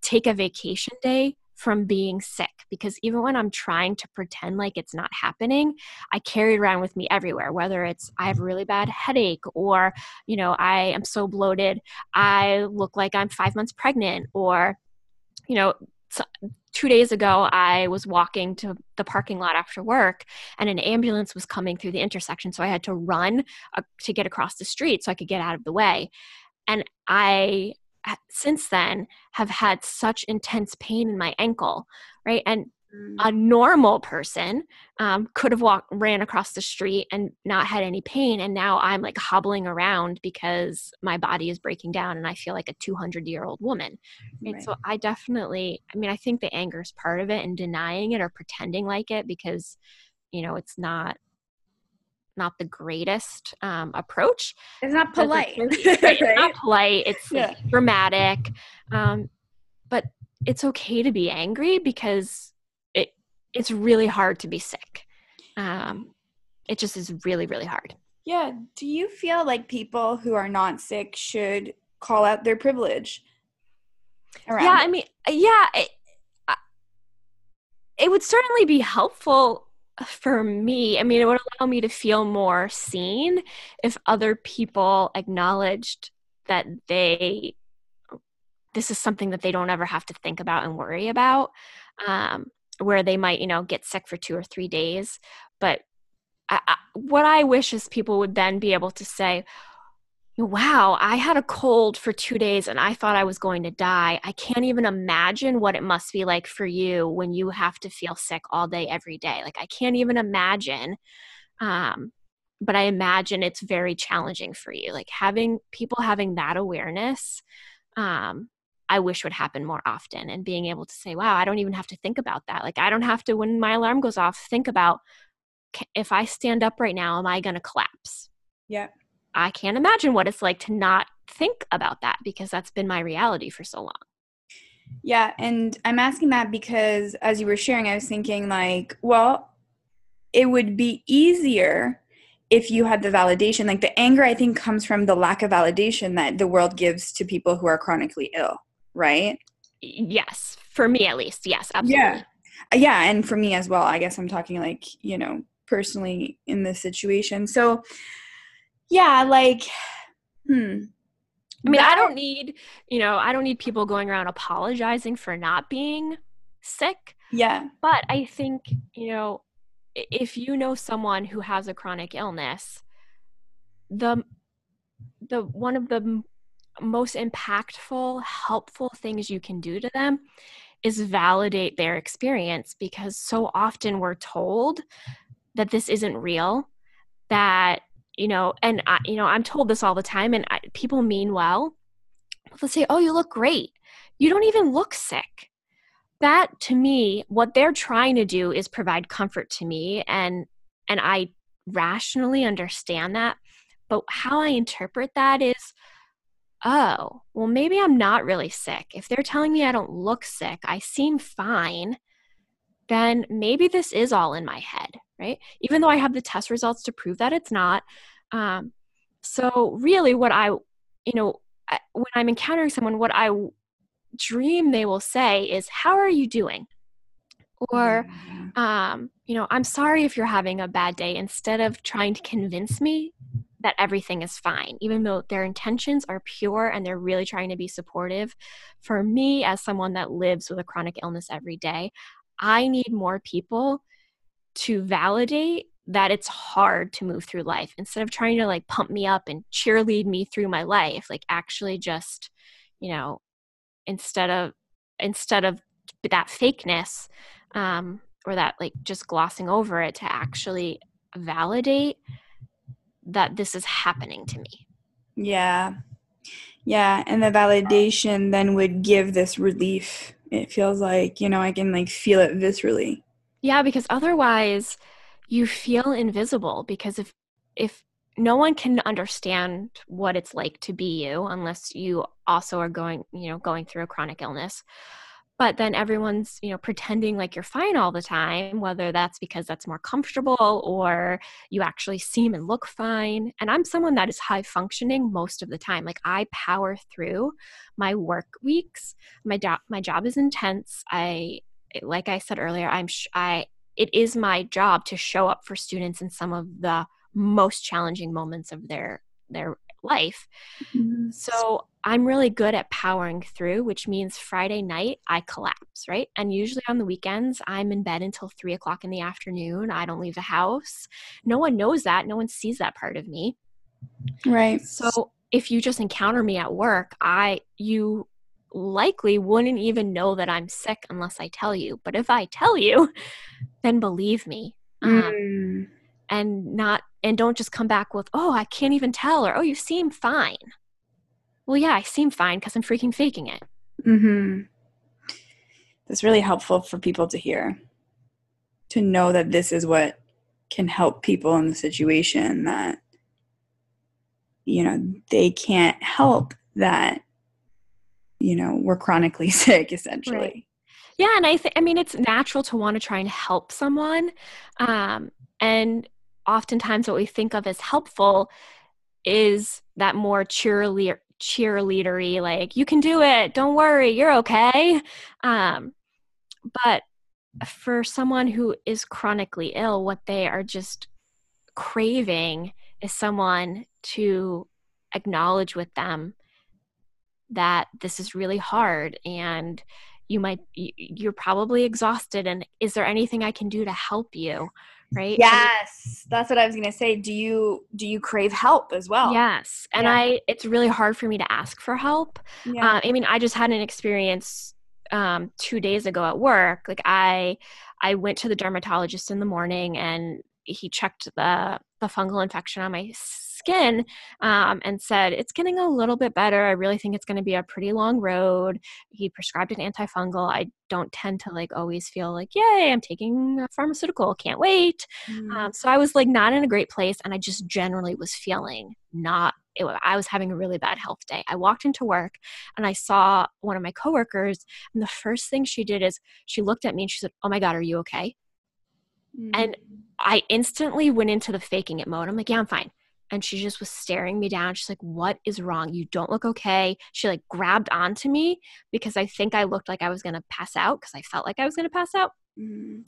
take a vacation day from being sick because even when I'm trying to pretend like it's not happening, I carry it around with me everywhere, whether it's I have a really bad headache or, you know, I am so bloated, I look like I'm five months pregnant, or, you know, two days ago i was walking to the parking lot after work and an ambulance was coming through the intersection so i had to run uh, to get across the street so i could get out of the way and i since then have had such intense pain in my ankle right and. A normal person um, could have walked ran across the street and not had any pain and now i'm like hobbling around because my body is breaking down and i feel like a 200 year old woman right? right. so i definitely i mean i think the anger is part of it and denying it or pretending like it because you know it's not not the greatest um, approach. It's not polite. It's, right? it's not polite. It's yeah. dramatic, um, but it's okay to be angry because it's really hard to be sick. Um, it just is really really hard. Yeah. Do you feel like people who are not sick should call out their privilege? yeah, I mean, yeah, it, it would certainly be helpful for me, I mean, it would allow me to feel more seen if other people acknowledged that they, this is something that they don't ever have to think about and worry about, um, where they might, you know, get sick for two or three days. But I, I, what I wish is people would then be able to say, wow, I had a cold for two days and I thought I was going to die. I can't even imagine what it must be like for you when you have to feel sick all day, every day. Like, I can't even imagine. Um, but I imagine it's very challenging for you. Like, having people having that awareness, um, I wish would happen more often and being able to say, wow, I don't even have to think about that. Like, I don't have to, when my alarm goes off, think about if I stand up right now, am I going to collapse? Yeah I can't imagine what it's like to not think about that because that's been my reality for so long. Yeah, and I'm asking that because as you were sharing, I was thinking, like, well, it would be easier if you had the validation. Like, the anger, I think, comes from the lack of validation that the world gives to people who are chronically ill, right? Yes, for me at least. Yes, absolutely. Yeah. Yeah, and for me as well. I guess I'm talking like, you know, personally in this situation. So, yeah, like, hmm. I mean, that, I don't need, you know, I don't need people going around apologizing for not being sick. Yeah. But I think, you know, if you know someone who has a chronic illness, the the one of the most impactful, helpful things you can do to them is validate their experience because so often we're told that this isn't real, that you know, and I, you know, I'm told this all the time, and I, people mean well. They'll say, "Oh, you look great. You don't even look sick." That to me, what they're trying to do is provide comfort to me, and and I rationally understand that. But how I interpret that is, oh, well, maybe I'm not really sick. If they're telling me I don't look sick, I seem fine, then maybe this is all in my head right? Even though I have the test results to prove that it's not. Um, so, really, what I, you know, when I'm encountering someone, what I dream they will say is, How are you doing? Or, um, you know, I'm sorry if you're having a bad day, instead of trying to convince me that everything is fine, even though their intentions are pure and they're really trying to be supportive. For me, as someone that lives with a chronic illness every day, I need more people to validate that it's hard to move through life instead of trying to like pump me up and cheerlead me through my life like actually just you know instead of instead of that fakeness um or that like just glossing over it to actually validate that this is happening to me. Yeah. Yeah and the validation then would give this relief it feels like you know i can like feel it viscerally. Yeah because otherwise you feel invisible because if if no one can understand what it's like to be you unless you also are going you know going through a chronic illness but then everyone's you know pretending like you're fine all the time whether that's because that's more comfortable or you actually seem and look fine. And i'm someone that is high functioning most of the time. Like i power through my work weeks. My job my job is intense. I like i said earlier i'm sh- i it is my job to show up for students in some of the most challenging moments of their their life. Mm-hmm. So I'm really good at powering through, which means Friday night I collapse, right? And usually on the weekends, I'm in bed until three o'clock in the afternoon. I don't leave the house. No one knows that. No one sees that part of me. Right. So if you just encounter me at work, I you likely wouldn't even know that I'm sick unless I tell you. But if I tell you, then believe me. Um, mm. And not and don't just come back with, "Oh, I can't even tell," or "Oh, you seem fine." Well, yeah, I seem fine because I'm freaking faking it. mm-hmm That's really helpful for people to hear. To know that this is what can help people in the situation that you know they can't help that you know we're chronically sick essentially right. yeah and i think i mean it's natural to want to try and help someone um, and oftentimes what we think of as helpful is that more cheerleader cheerleadery like you can do it don't worry you're okay. Um, but for someone who is chronically ill what they are just craving is someone to acknowledge with them that this is really hard and you might you're probably exhausted and is there anything i can do to help you right? Yes that's what i was going to say. Do you do you crave help as well? Yes and yeah. i it's really hard for me to ask for help. Yeah. uh, i mean i just had an experience um, two days ago at work. Like i i went to the dermatologist in the morning and he checked the the fungal infection on my skin um, and said, It's getting a little bit better. I really think it's going to be a pretty long road. He prescribed an antifungal. I don't tend to like always feel like, Yay, I'm taking a pharmaceutical. Can't wait. Mm. Um, so I was like not in a great place. And I just generally was feeling not it, I was having a really bad health day. I walked into work and I saw one of my coworkers, and the first thing she did is she looked at me and she said, Oh my God, are you okay? Mm. And I instantly went into the faking it mode. I'm like, Yeah, I'm fine and she just was staring me down. She's like, What is wrong? You don't look okay. She like grabbed onto me because I think I looked like I was going to pass out because I felt like I was going to pass out. Mm-hmm.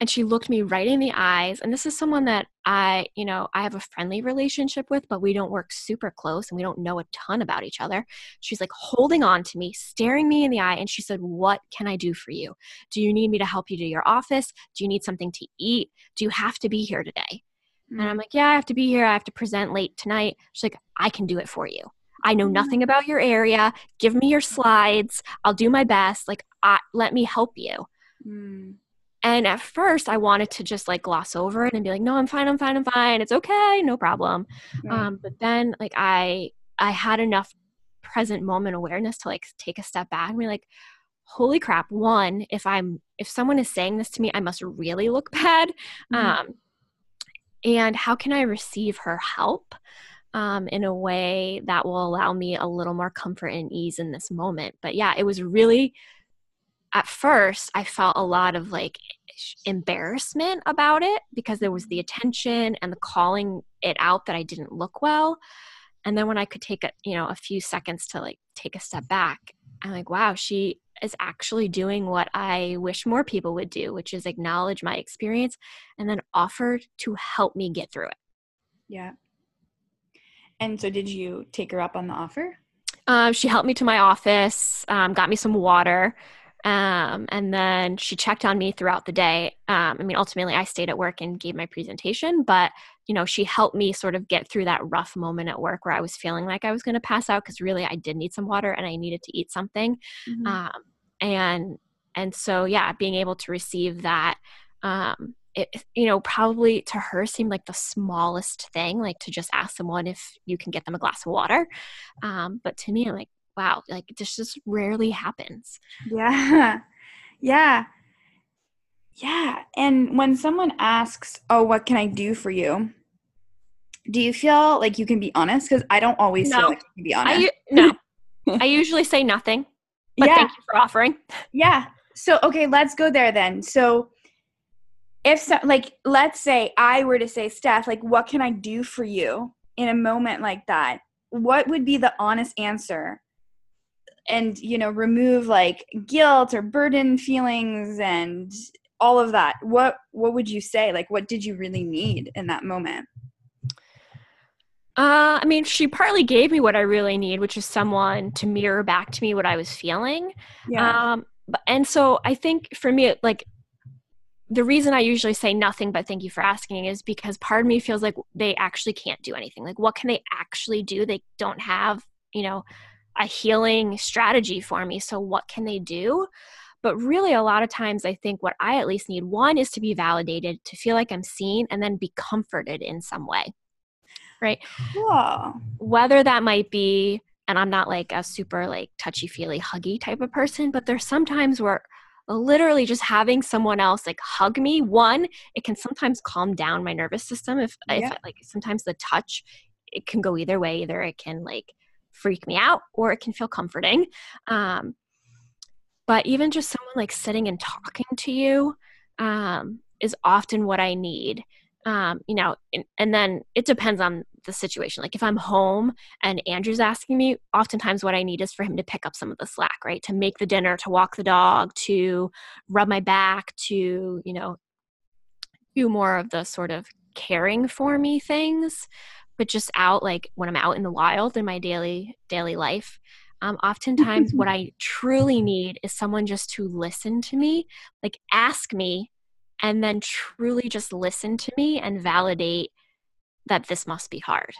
And she looked me right in the eyes. And this is someone that I, you know, I have a friendly relationship with, but we don't work super close and we don't know a ton about each other. She's like holding on to me, staring me in the eye. And she said, What can I do for you? Do you need me to help you to your office? Do you need something to eat? Do you have to be here today? Mm-hmm. And I'm like, yeah, I have to be here. I have to present late tonight. She's like, I can do it for you. I know nothing about your area. Give me your slides. I'll do my best. Like, I, let me help you. Mm. And at first, I wanted to just like gloss over it and be like, no, I'm fine. I'm fine. I'm fine. It's okay. No problem. Right. Um, but then, like, I I had enough present moment awareness to like take a step back and be like, holy crap. One, if I'm if someone is saying this to me, I must really look bad. Mm. Um, and how can I receive her help um, in a way that will allow me a little more comfort and ease in this moment. But yeah, it was really, at first, I felt a lot of like embarrassment about it because there was the attention and the calling it out that I didn't look well. And then when I could take a, you know, a few seconds to like take a step back, I'm like, wow, she is actually doing what I wish more people would do, which is acknowledge my experience and then offer to help me get through it. Yeah. And so, did you take her up on the offer? Um, she helped me to my office, um, got me some water, um, and then she checked on me throughout the day. Um, I mean, ultimately, I stayed at work and gave my presentation, but you know, she helped me sort of get through that rough moment at work where I was feeling like I was going to pass out because really I did need some water and I needed to eat something. Mm-hmm. Um, and and so yeah, being able to receive that um, it, you know, probably to her seemed like the smallest thing, like to just ask someone if you can get them a glass of water. Um, but to me, I'm like, wow, like this just rarely happens. Yeah. Yeah. Yeah. And when someone asks, oh, what can I do for you? Do you feel like you can be honest? Because I don't always no. feel like you can be honest. I, no. I usually say nothing. But yeah. thank you for offering. Yeah. So okay, let's go there then. So if so, like let's say I were to say, Steph, like what can I do for you in a moment like that? What would be the honest answer? And you know, remove like guilt or burden feelings and all of that. What what would you say? Like what did you really need in that moment? Uh, I mean, she partly gave me what I really need, which is someone to mirror back to me what I was feeling. Yeah. Um, and so I think for me, like the reason I usually say nothing but thank you for asking is because part of me feels like they actually can't do anything. Like, what can they actually do? They don't have, you know, a healing strategy for me. So, what can they do? But really, a lot of times, I think what I at least need one is to be validated, to feel like I'm seen, and then be comforted in some way. Right? Cool. Whether that might be, and I'm not like a super like touchy feely huggy type of person, but there's sometimes where literally just having someone else like hug me one it can sometimes calm down my nervous system if, yeah. if like sometimes the touch it can go either way either it can like freak me out or it can feel comforting um but even just someone like sitting and talking to you um is often what i need um, you know, and, and, then it depends on the situation. Like if I'm home and Andrew's asking me, oftentimes what I need is for him to pick up some of the slack, right? To make the dinner, to walk the dog, to rub my back, to, you know, do more of the sort of caring for me things. But just out, like when I'm out in the wild in my daily daily life, um, oftentimes what I truly need is someone just to listen to me, like ask me and then truly just listen to me and validate that this must be hard.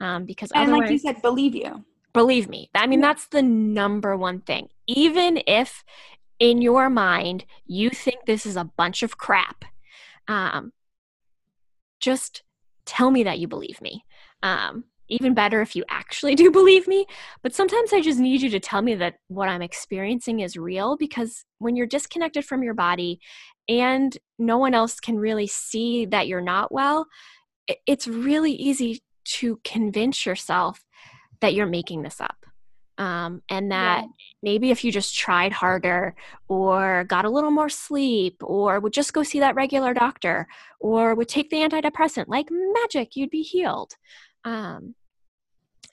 Um, because and like you said, believe you. Believe me. I mean, that's the number one thing. Even if in your mind you think this is a bunch of crap, um, just tell me that you believe me. Um, even better if you actually do believe me. But sometimes I just need you to tell me that what I'm experiencing is real because when you're disconnected from your body and no one else can really see that you're not well, it's really easy to convince yourself that you're making this up. Um, and that yeah. maybe if you just tried harder or got a little more sleep or would just go see that regular doctor or would take the antidepressant like magic you'd be healed um,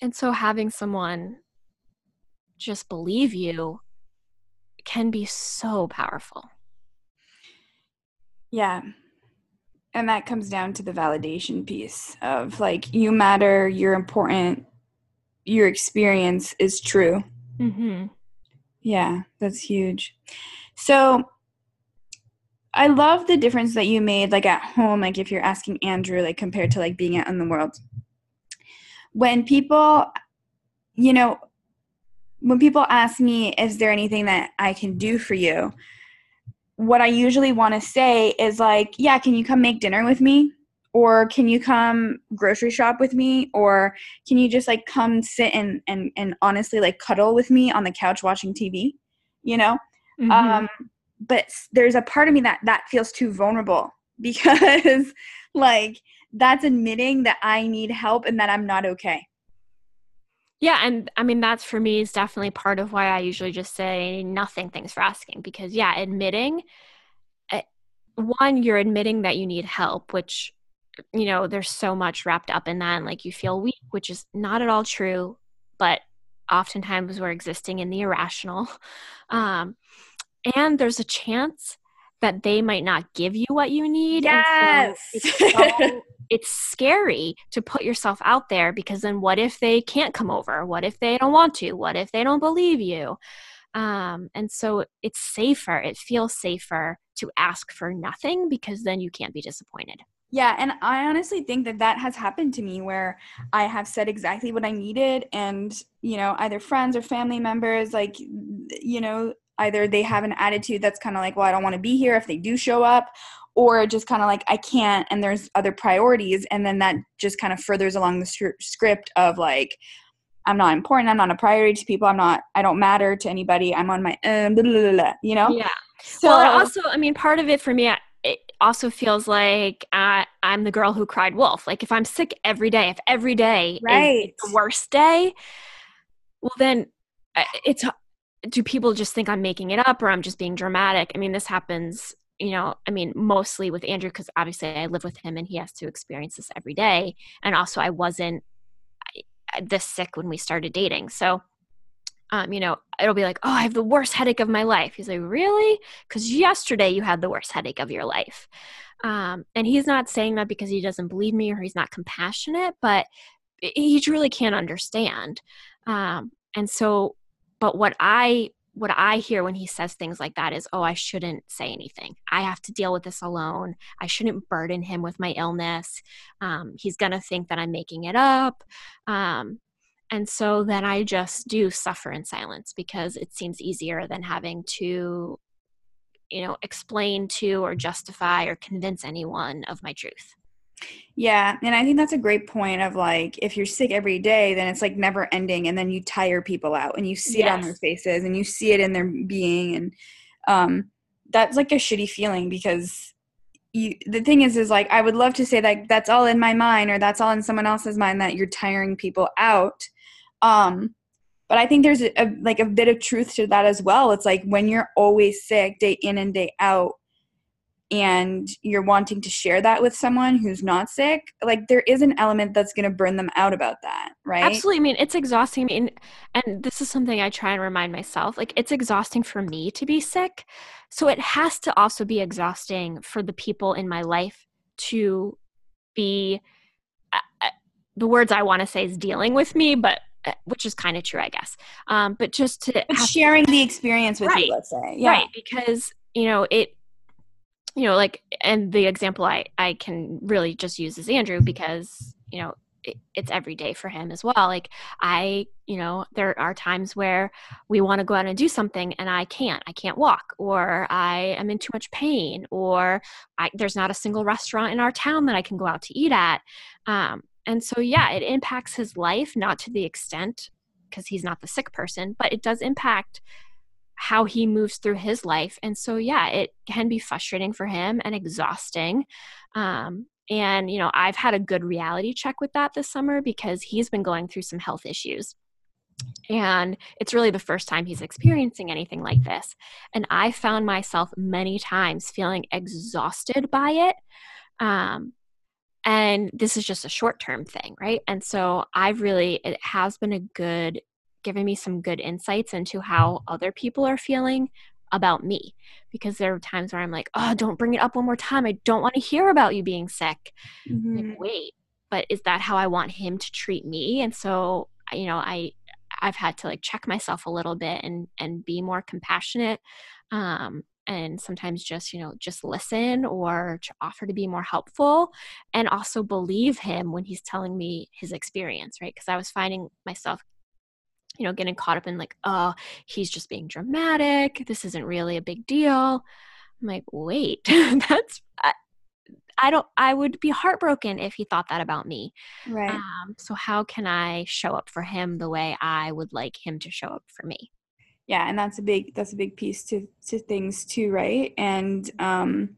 and so having someone just believe you can be so powerful. Yeah. And that comes down to the validation piece of like, you matter, you're important, your experience is true. Mm-hmm. Yeah, that's huge. So, I love the difference that you made, like at home, like if you're asking Andrew, like compared to like being out in the world when people, you know, when people ask me, is there anything that I can do for you? What I usually want to say is like, yeah, can you come make dinner with me? Or can you come grocery shop with me? Or can you just like come sit and and, and honestly like cuddle with me on the couch watching TV? You know? Mm-hmm. Um, but there's a part of me that that feels too vulnerable because like that's admitting that I need help and that I'm not okay. Yeah, and I mean that's for me is definitely part of why I usually just say nothing. Thanks for asking because yeah, admitting, eh, one you're admitting that you need help which you know there's so much wrapped up in that and like you feel weak which is not at all true but oftentimes we're existing in the irrational um, and there's a chance that they might not give you what you need yes so it's, so, it's scary to put yourself out there because then what if they can't come over? What if they don't want to what if they don't believe you? Um, and so it's safer it feels safer to ask for nothing because then you can't be disappointed. Yeah, and I honestly think that that has happened to me where I have said exactly what I needed, and you know, either friends or family members, like, you know, either they have an attitude that's kind of like, well, I don't want to be here if they do show up, or just kind of like, I can't, and there's other priorities, and then that just kind of furthers along the script of like, I'm not important, I'm not a priority to people, I'm not, I don't matter to anybody, I'm on my own, blah, blah, blah, you know? Yeah. So, well, also, I mean, part of it for me, it also feels like I, I'm the girl who cried wolf. Like if I'm sick every day, if every day right. is the worst day, well then uh, it's do people just think I'm making it up or I'm just being dramatic? I mean, this happens, you know, I mean, mostly with Andrew because obviously I live with him and he has to experience this every day. And also, I wasn't this sick when we started dating. So um, you know, it'll be like, oh, I have the worst headache of my life. He's like, really? Because yesterday you had the worst headache of your life. Um, and he's not saying that because he doesn't believe me or he's not compassionate, but he truly can't understand. Um, and so, but what I what I hear when he says things like that is, oh, I shouldn't say anything. I have to deal with this alone. I shouldn't burden him with my illness. Um, he's going to think that I'm making it up. Um, and so then I just do suffer in silence because it seems easier than having to, you know, explain to or justify or convince anyone of my truth. Yeah, and I think that's a great point of like if you're sick every day, then it's like never ending and then you tire people out and you see yes. it on their faces and you see it in their being and um that's like a shitty feeling because you the thing is is like I would love to say that that's all in my mind or that's all in someone else's mind that you're tiring people out um, but I think there's a, a, like a bit of truth to that as well. It's like when you're always sick day in and day out and you're wanting to share that with someone who's not sick, like there is an element that's going to burn them out about that, right? Absolutely. I mean, it's exhausting. I mean, and this is something I try and remind myself. Like it's exhausting for me to be sick. So it has to also be exhausting for the people in my life to be uh, uh the words I want to say is dealing with me, but uh, which is kind of true, I guess. Um, but just to sharing the experience with right, you, let's say, yeah, right? Because you know it, you know, like, and the example I I can really just use is Andrew because you know it, it's every day for him as well. Like I, you know, there are times where we want to go out and do something and I can't. I can't walk, or I am in too much pain, or I, there's not a single restaurant in our town that I can go out to eat at. Um, and so, yeah, it impacts his life, not to the extent because he's not the sick person, but it does impact how he moves through his life. And so, yeah, it can be frustrating for him and exhausting. Um, and, you know, I've had a good reality check with that this summer because he's been going through some health issues. And it's really the first time he's experiencing anything like this. And I found myself many times feeling exhausted by it. Um, and this is just a short term thing right and so i've really it has been a good giving me some good insights into how other people are feeling about me. Because there are times where i'm like oh don't bring it up one more time. I don't want to hear about you being sick. Mm-hmm. like, wait but is that how i want him to treat me? And so you know i i've had to like check myself a little bit and and be more compassionate um and sometimes just you know just listen or to offer to be more helpful and also believe him when he's telling me his experience right? Because i was finding myself you know getting caught up in like oh he's just being dramatic. This isn't really a big deal. I'm like wait that's I, I don't i would be heartbroken if he thought that about me. Right. Um, so how can i show up for him the way i would like him to show up for me? Yeah and that's a big that's a big piece to to things too right? And um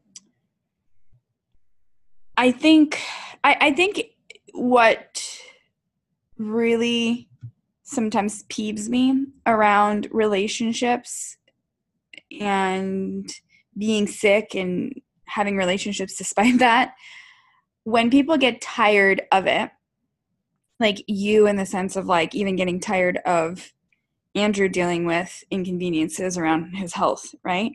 i think i i think what really sometimes peeves me around relationships and being sick and having relationships despite that. When people get tired of it like you in the sense of like even getting tired of andrew dealing with inconveniences around his health right?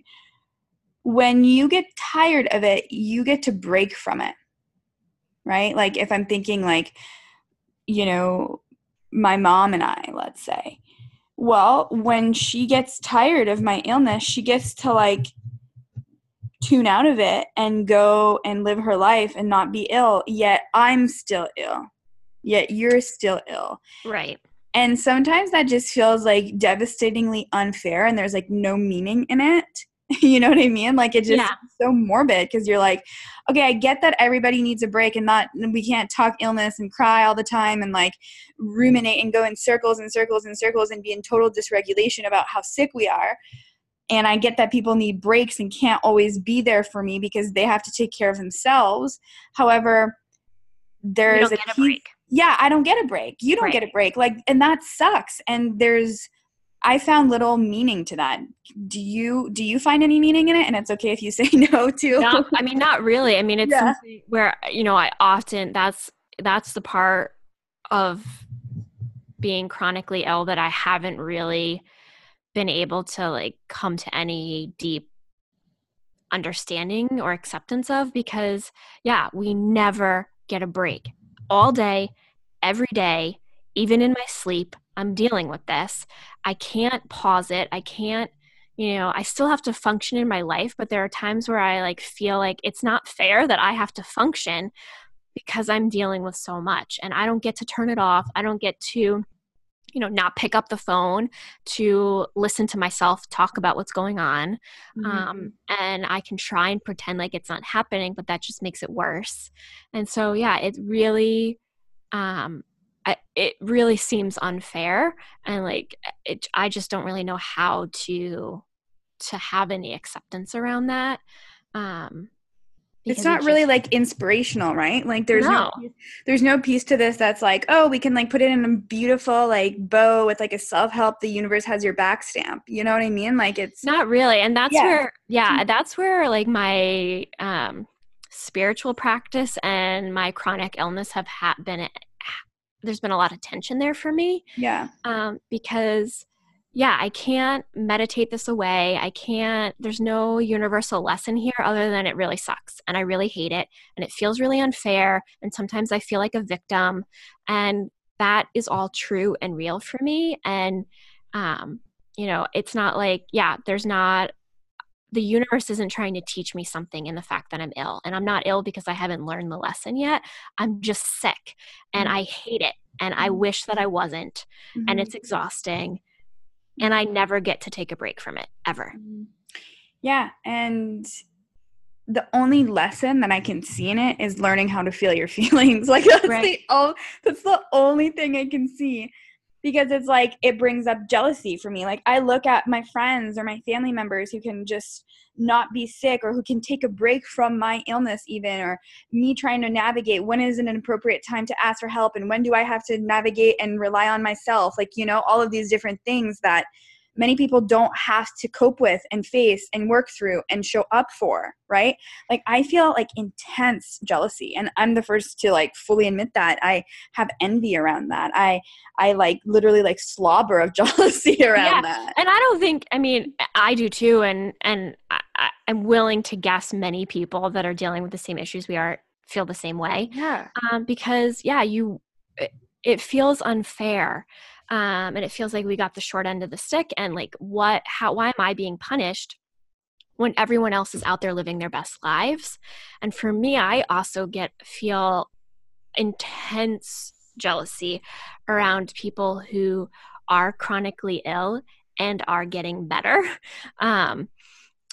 When you get tired of it you get to break from it right? Like if i'm thinking like you know my mom and i let's say. Well when she gets tired of my illness she gets to like tune out of it and go and live her life and not be ill. Yet i'm still ill. Yet you're still ill. Right. And sometimes that just feels like devastatingly unfair and there's like no meaning in it you know what i mean like it just yeah. so morbid because you're like okay i get that everybody needs a break and not we can't talk illness and cry all the time and like ruminate and go in circles and circles and circles and be in total dysregulation about how sick we are and I get that people need breaks and can't always be there for me because they have to take care of themselves. However, there's a, a, break. Yeah, I don't get a break. You don't right. get a break. Like and that sucks. And there's I found little meaning to that. Do you do you find any meaning in it? And it's okay if you say no too. Not, I mean, not really. I mean, it's yeah. where you know I often that's that's the part of being chronically ill that I haven't really been able to like come to any deep understanding or acceptance of because yeah we never get a break all day every day even in my sleep i'm dealing with this. I can't pause it. I can't you know i still have to function in my life but there are times where i like feel like it's not fair that i have to function because i'm dealing with so much and i don't get to turn it off. I don't get to you know not pick up the phone to listen to myself talk about what's going on mm-hmm. um, and i can try and pretend like it's not happening but that just makes it worse. And so yeah it really um, I, it really seems unfair and like it, i just don't really know how to to have any acceptance around that um, it's not really like inspirational right like there's no. no. there's no piece to this that's like oh we can like put it in a beautiful like bow with like a self-help the universe has your back stamp you know what i mean like it's not really and that's yeah. where yeah that's where like my um spiritual practice and my chronic illness have ha- been there's been a lot of tension there for me yeah um because yeah, I can't meditate this away. I can't, there's no universal lesson here other than it really sucks and I really hate it and it feels really unfair. And sometimes I feel like a victim. And that is all true and real for me. And, um, you know, it's not like, yeah, there's not, the universe isn't trying to teach me something in the fact that I'm ill. And I'm not ill because I haven't learned the lesson yet. I'm just sick and mm-hmm. I hate it. And I mm-hmm. wish that I wasn't. Mm-hmm. And it's exhausting and I never get to take a break from it ever. Yeah, and the only lesson that I can see in it is learning how to feel your feelings. Like that's right. the oh, that's the only thing I can see because it's like it brings up jealousy for me. Like I look at my friends or my family members who can just not be sick or who can take a break from my illness even or me trying to navigate when is an appropriate time to ask for help and when do I have to navigate and rely on myself like you know all of these different things that many people don't have to cope with and face and work through and show up for right? Like i feel like intense jealousy and i'm the first to like fully admit that. I have envy around that. I i like literally like slobber of jealousy around yeah. that. and i don't think i mean i do too and and I, i'm willing to guess many people that are dealing with the same issues we are feel the same way. Yeah. Um, because yeah you it, it feels unfair um, and it feels like we got the short end of the stick and like what how why am i being punished when everyone else is out there living their best lives? And for me i also get feel intense jealousy around people who are chronically ill and are getting better. Um,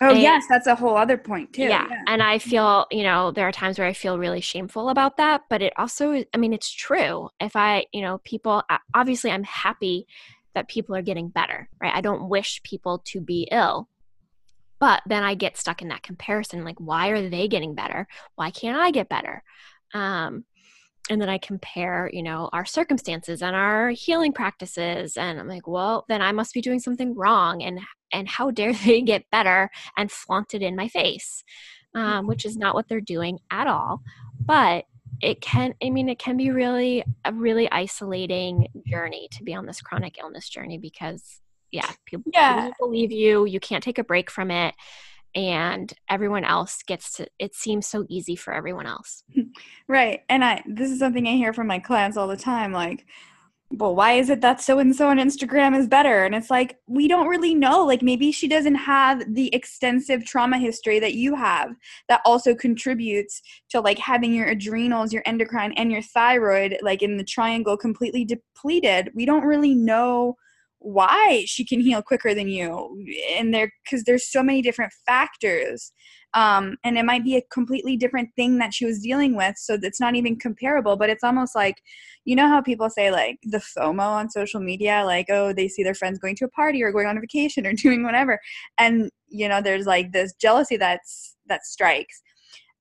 Oh and, yes, that's a whole other point too. Yeah. yeah. And I feel, you know, there are times where I feel really shameful about that, but it also I mean it's true. If I, you know, people obviously I'm happy that people are getting better, right? I don't wish people to be ill. But then I get stuck in that comparison like why are they getting better? Why can't I get better? Um and then I compare, you know, our circumstances and our healing practices and I'm like, well, then I must be doing something wrong and and how dare they get better and flaunt it in my face um, which is not what they're doing at all. But it can, I mean, it can be really a really isolating journey to be on this chronic illness journey because, yeah, people, yeah. people believe you. You can't take a break from it and everyone else gets to it seems so easy for everyone else right and i this is something i hear from my clients all the time like well why is it that so and so on instagram is better? And it's like we don't really know. Like maybe she doesn't have the extensive trauma history that you have that also contributes to like having your adrenals your endocrine and your thyroid like in the triangle completely depleted. We don't really know why she can heal quicker than you and there because there's so many different factors um, and it might be a completely different thing that she was dealing with so it's not even comparable but it's almost like you know how people say like the fomo on social media like oh they see their friends going to a party or going on a vacation or doing whatever and you know there's like this jealousy that's that strikes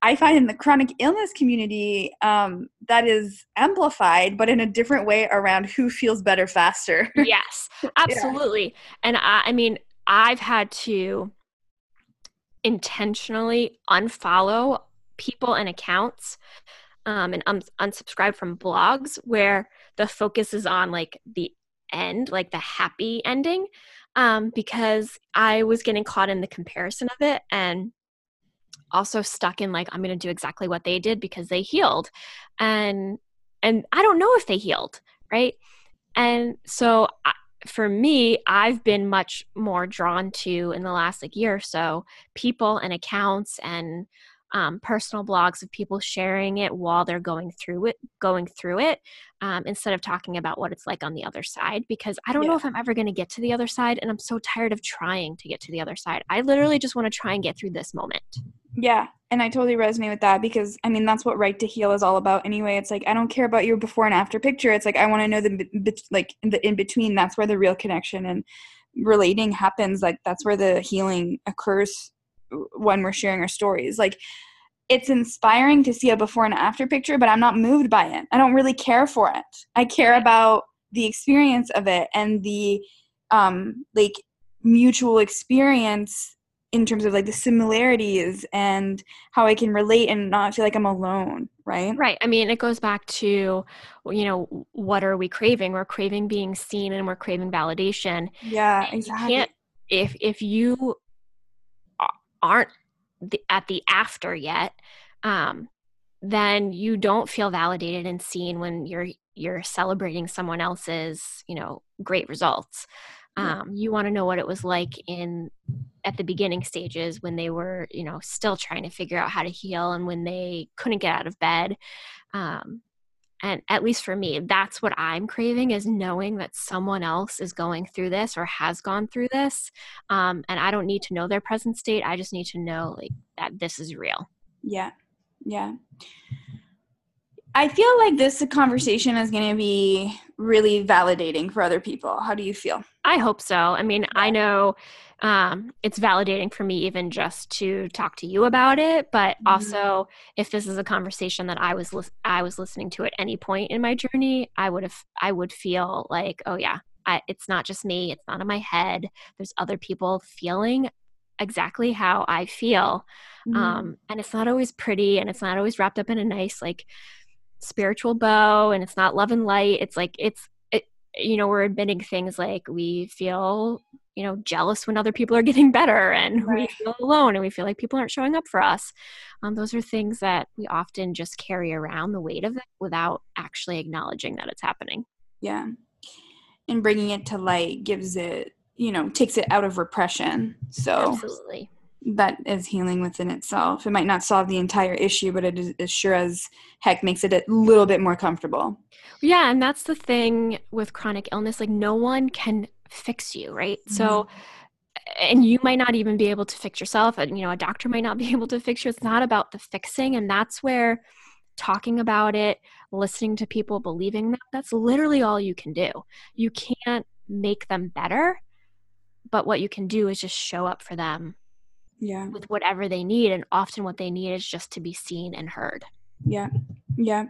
I find in the chronic illness community um, that is amplified, but in a different way around who feels better faster. yes, absolutely. Yeah. And I, I mean, I've had to intentionally unfollow people and accounts um, and un- unsubscribe from blogs where the focus is on like the end, like the happy ending, um, because I was getting caught in the comparison of it and also stuck in like i'm going to do exactly what they did because they healed. And and i don't know if they healed right? And so I, for me i've been much more drawn to in the last like year or so people and accounts and um, personal blogs of people sharing it while they're going through it going through it um, instead of talking about what it's like on the other side because i don't yeah. know if i'm ever going to get to the other side and i'm so tired of trying to get to the other side. I literally just want to try and get through this moment yeah, and I totally resonate with that because I mean that's what right to heal is all about anyway. It's like I don't care about your before and after picture. It's like I want to know the like the in between. That's where the real connection and relating happens. Like that's where the healing occurs when we're sharing our stories. Like it's inspiring to see a before and after picture, but I'm not moved by it. I don't really care for it. I care about the experience of it and the um like mutual experience in terms of like the similarities and how I can relate and not feel like I'm alone, right? Right. I mean, it goes back to, you know, what are we craving? We're craving being seen and we're craving validation. Yeah, exactly. You can't, if if you aren't at the after yet, um, then you don't feel validated and seen when you're you're celebrating someone else's, you know, great results. Um, you want to know what it was like in at the beginning stages when they were, you know, still trying to figure out how to heal and when they couldn't get out of bed. Um, and at least for me, that's what I'm craving is knowing that someone else is going through this or has gone through this. Um, and I don't need to know their present state. I just need to know like that this is real. Yeah. Yeah. I feel like this conversation is going to be really validating for other people. How do you feel? I hope so. I mean, I know um, it's validating for me even just to talk to you about it, but mm-hmm. also if this is a conversation that I was li- I was listening to at any point in my journey, I would have I would feel like, oh yeah, I, it's not just me. It's not in my head. There's other people feeling exactly how I feel. Mm-hmm. Um, and it's not always pretty and it's not always wrapped up in a nice like spiritual bow and it's not love and light. It's like it's it, you know we're admitting things like we feel you know jealous when other people are getting better and right. we feel alone and we feel like people aren't showing up for us. Um, those are things that we often just carry around the weight of it without actually acknowledging that it's happening. Yeah. And bringing it to light gives it you know takes it out of repression. So absolutely that is healing within itself. It might not solve the entire issue, but it is as sure as heck makes it a little bit more comfortable. Yeah, and that's the thing with chronic illness. Like, no one can fix you, right? Mm-hmm. So, and you might not even be able to fix yourself. And, you know, a doctor might not be able to fix you. It's not about the fixing. And that's where talking about it, listening to people, believing that, that's literally all you can do. You can't make them better, but what you can do is just show up for them yeah with whatever they need and often what they need is just to be seen and heard yeah yeah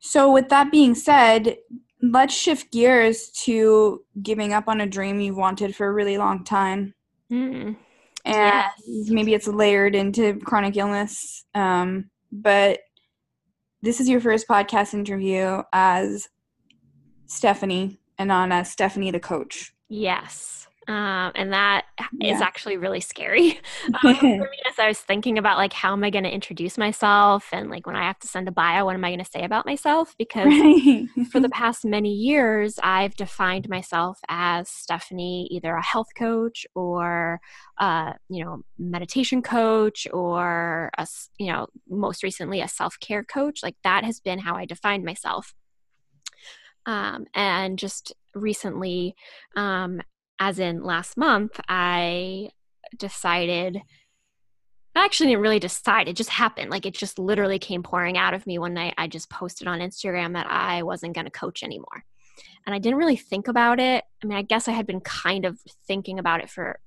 so with that being said let's shift gears to giving up on a dream you've wanted for a really long time mm. and yes. maybe it's layered into chronic illness. Um, but this is your first podcast interview as Stephanie and on as Stephanie the coach. Yes. Um, and that yeah. is actually really scary um, for me as I was thinking about like how am I going to introduce myself and like when I have to send a bio, what am I going to say about myself? Because right. for the past many years, I've defined myself as Stephanie, either a health coach or uh, you know meditation coach or a you know most recently a self care coach. Like that has been how I defined myself. Um, and just recently um, as in last month, I decided I actually didn't really decide. It just happened. Like it just literally came pouring out of me one night. I just posted on Instagram that I wasn't going to coach anymore. And I didn't really think about it. I mean, I guess I had been kind of thinking about it for,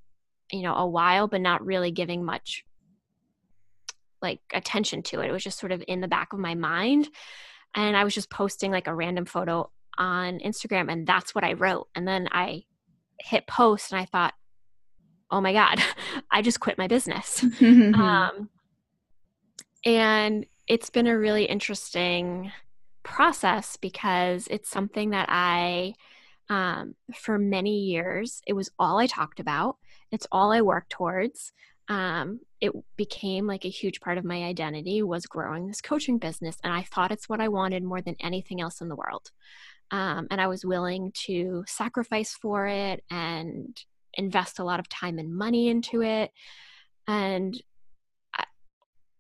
you know, a while, but not really giving much like attention to it. It was just sort of in the back of my mind. And I was just posting like a random photo on Instagram and that's what I wrote. And then I hit post and I thought, oh my God, I just quit my business. um, and it's been a really interesting process because it's something that I, um, for many years, it was all I talked about. It's all I worked towards. Um, it became like a huge part of my identity was growing this coaching business and i thought it's what i wanted more than anything else in the world um, and I was willing to sacrifice for it and invest a lot of time and money into it. And I,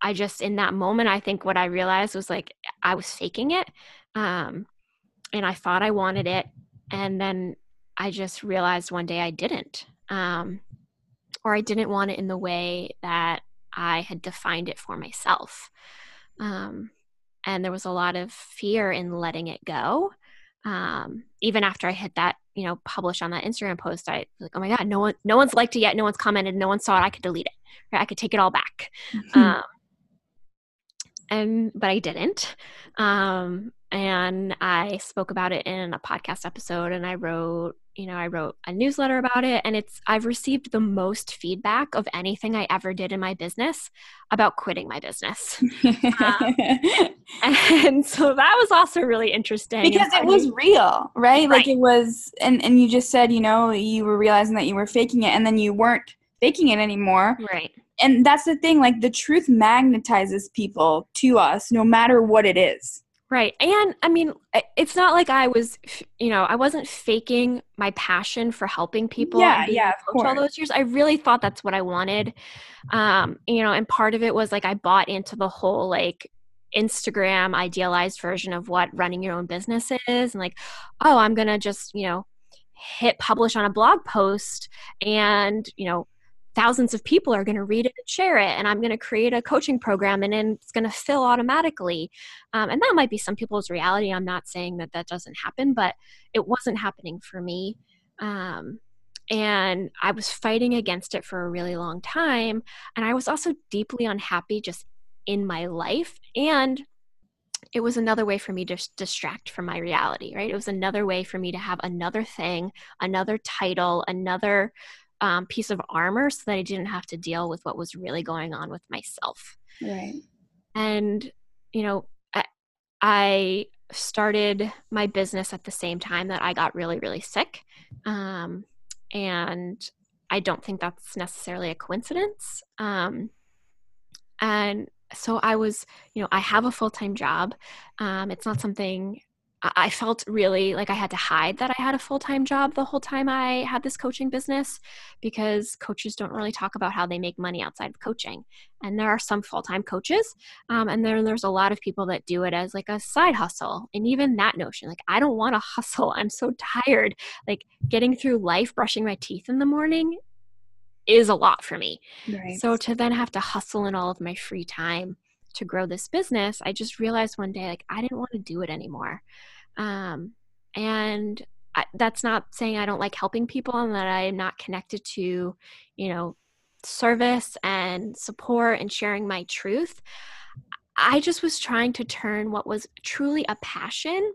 I just, in that moment, I think what I realized was like I was faking it. Um, and I thought I wanted it. And then I just realized one day I didn't. Um, or I didn't want it in the way that I had defined it for myself. Um, and there was a lot of fear in letting it go um, even after I hit that, you know, publish on that Instagram post, I like, oh my god, no one, no one's liked it yet, no one's commented, no one saw it. I could delete it, right? I could take it all back. Mm-hmm. Um, and but I didn't. Um, and I spoke about it in a podcast episode, and I wrote you know, I wrote a newsletter about it and it's I've received the most feedback of anything I ever did in my business about quitting my business. um, and so that was also really interesting because it was real, right? right? Like it was and and you just said, you know, you were realizing that you were faking it and then you weren't faking it anymore. Right. And that's the thing like the truth magnetizes people to us no matter what it is. Right. And I mean, it's not like I was, you know, I wasn't faking my passion for helping people. Yeah, yeah, of course. All those years, I really thought that's what I wanted. Um, you know, and part of it was like I bought into the whole like Instagram idealized version of what running your own business is, and like, oh, I'm gonna just, you know, hit publish on a blog post, and you know, thousands of people are going to read it and share it and i'm going to create a coaching program and then it's going to fill automatically. Um, and that might be some people's reality. I'm not saying that that doesn't happen but it wasn't happening for me. Um, and i was fighting against it for a really long time and i was also deeply unhappy just in my life and it was another way for me to distract from my reality, right? It was another way for me to have another thing, another title, another um, piece of armor so that I didn't have to deal with what was really going on with myself. Right. And, you know, I, I started my business at the same time that I got really, really sick. Um, and I don't think that's necessarily a coincidence. Um, and so I was, you know, I have a full time job. Um, it's not something I felt really like I had to hide that I had a full time job the whole time I had this coaching business because coaches don't really talk about how they make money outside of coaching. And there are some full time coaches, um, and then there's a lot of people that do it as like a side hustle. And even that notion, like, I don't want to hustle. I'm so tired. Like, getting through life, brushing my teeth in the morning is a lot for me. Right. So to then have to hustle in all of my free time to grow this business, I just realized one day, like, I didn't want to do it anymore. Um, and I, that's not saying I don't like helping people and that I'm not connected to, you know, service and support and sharing my truth. I just was trying to turn what was truly a passion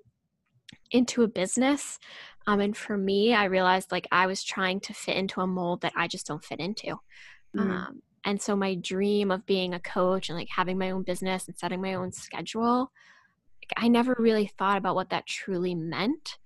into a business. Um, and for me, I realized like I was trying to fit into a mold that I just don't fit into. Mm-hmm. Um, and so my dream of being a coach and like having my own business and setting my own schedule, I never really thought about what that truly meant.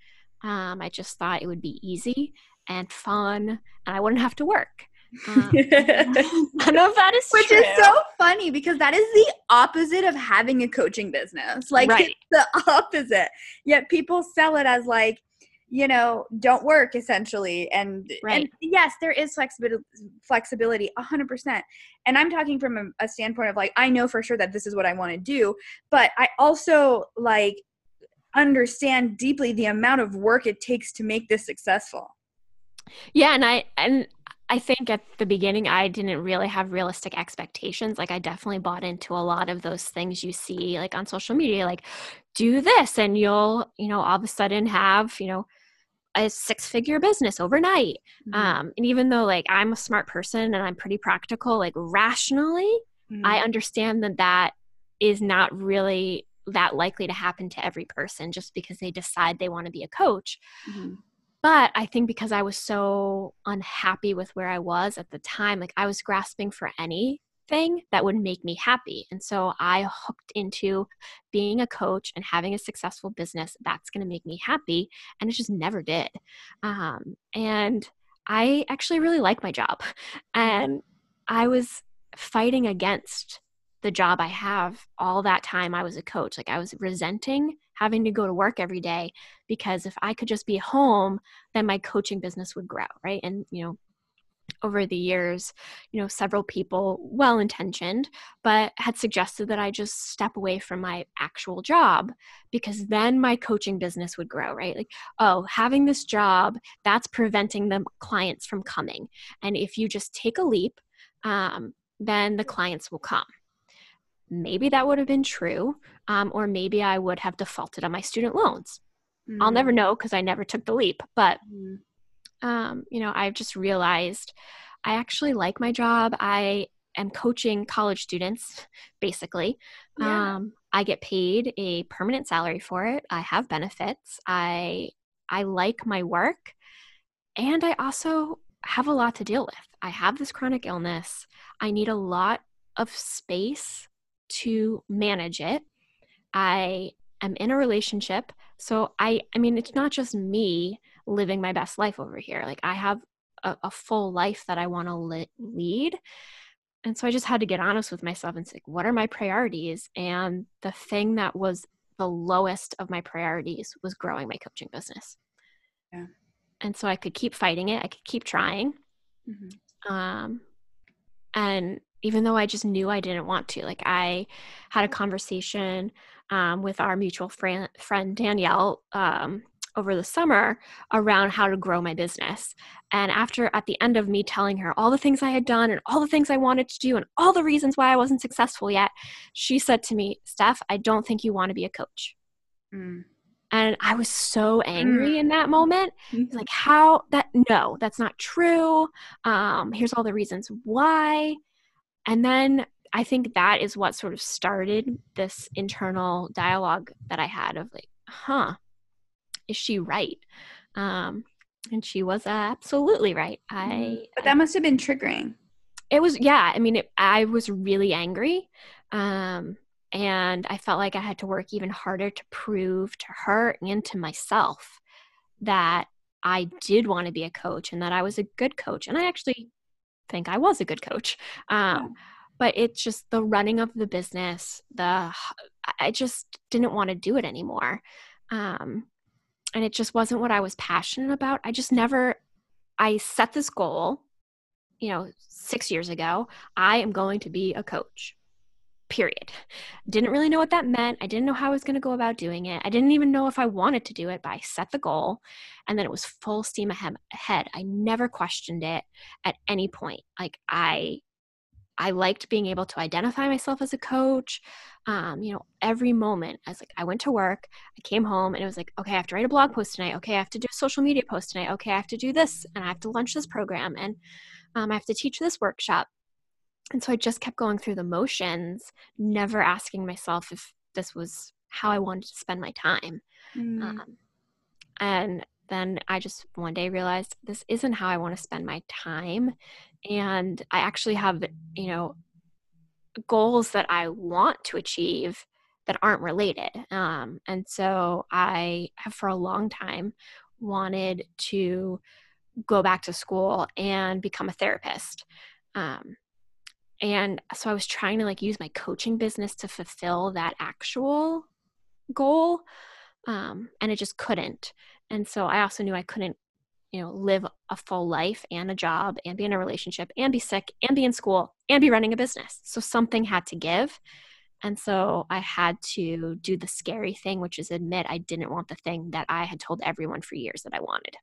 Um, I just thought it would be easy and fun and I wouldn't have to work. Um, I know that is Which true. is so funny because that is the opposite of having a coaching business. Like Right. it's the opposite. Yet people sell it as like, you know, don't work essentially. And, and yes, there is flexibility flexibility a hundred percent. And I'm talking from a, a standpoint of like, I know for sure that this is what I want to do, but I also like understand deeply the amount of work it takes to make this successful. Yeah, and I and I think at the beginning I didn't really have realistic expectations. Like I definitely bought into a lot of those things you see like on social media like do this and you'll, you know, all of a sudden have, you know, a six-figure business overnight. Mm-hmm. Um and even though like I'm a smart person and I'm pretty practical like rationally, Mhm. I understand that that is not really that likely to happen to every person just because they decide they want to be a coach. Mhm. But I think because I was so unhappy with where I was at the time, like I was grasping for anything that would make me happy. And so I hooked into being a coach and having a successful business that's going to make me happy. And it just never did. Um, and I actually really like my job. And I was fighting against the job I have all that time I was a coach. Like I was resenting having to go to work every day because if I could just be home, then my coaching business would grow, right? And you know, over the years, you know, several people, well intentioned, but had suggested that I just step away from my actual job because then my coaching business would grow, right? Like, oh, having this job, that's preventing the clients from coming. And if you just take a leap, um, then the clients will come. Maybe that would have been true, um, or maybe I would have defaulted on my student loans. I'll never know because I never took the leap. But Mhm. Um, you know, I've just realized I actually like my job. I am coaching college students, basically. Yeah. Um, I get paid a permanent salary for it. I have benefits. I I like my work, and I also have a lot to deal with. I have this chronic illness. I need a lot of space to manage it. I am in a relationship, so I I mean, it's not just me living my best life over here. Like I have a, a full life that I want to li- lead. And so I just had to get honest with myself and say, what are my priorities? And the thing that was the lowest of my priorities was growing my coaching business. Yeah. And so I could keep fighting it. I could keep trying. Mhm. Um, and even though I just knew I didn't want to, like I had a conversation um, with our mutual friend, friend Danielle um, over the summer around how to grow my business. And after, at the end of me telling her all the things I had done and all the things I wanted to do and all the reasons why I wasn't successful yet, she said to me, Steph, I don't think you want to be a coach. Mm. And I was so angry in that moment. Mhm. Like, how that, no, that's not true. Um, here's all the reasons why. And then I think that is what sort of started this internal dialogue that I had of like, huh, is she right? Um, and she was absolutely right. I, But that must have been triggering. it was yeah i mean it, i was really angry um and i felt like i had to work even harder to prove to her and to myself that i did want to be a coach and that i was a good coach and i actually think i was a good coach um but it's just the running of the business the i just didn't want to do it anymore um and it just wasn't what i was passionate about i just never i set this goal you know, six years ago, I am going to be a coach. Period. Didn't really know what that meant. I didn't know how I was going to go about doing it. I didn't even know if I wanted to do it, but I set the goal and then it was full steam ahead. I never questioned it at any point. Like I I liked being able to identify myself as a coach. Um, you know, every moment I was like, I went to work, I came home, and it was like, okay, I have to write a blog post tonight. Okay, I have to do a social media post tonight. Okay, I have to do this, and I have to launch this program, and um, I have to teach this workshop. And so I just kept going through the motions, never asking myself if this was how I wanted to spend my time. Mm. Um, and then I just one day realized this isn't how I want to spend my time. And I actually have, you know, goals that I want to achieve that aren't related. Um, and so I have for a long time wanted to go back to school and become a therapist. Um, and so I was trying to like use my coaching business to fulfill that actual goal. Um, and it just couldn't. And so I also knew I couldn't, you know, live a full life and a job and be in a relationship and be sick and be in school and be running a business. So something had to give. And so I had to do the scary thing, which is admit I didn't want the thing that I had told everyone for years that I wanted.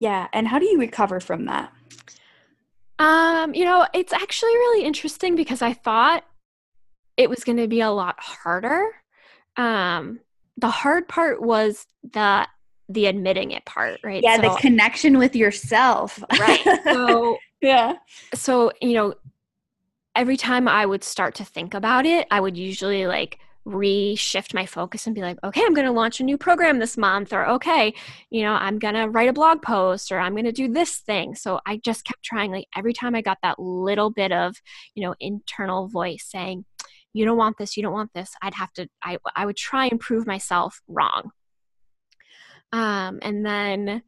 Yeah. And how do you recover from that? Um, you know, it's actually really interesting because I thought it was going to be a lot harder. Um, the hard part was the the admitting it part, right? Yeah, so, the connection with yourself. right. So yeah. So, you know, every time I would start to think about it, I would usually like reshift my focus and be like, okay, I'm going to launch a new program this month, or okay, you know, I'm going to write a blog post, or I'm going to do this thing. So I just kept trying, like, every time I got that little bit of, you know, internal voice saying, you don't want this, you don't want this, I'd have to, I, I would try and prove myself wrong. Um, and then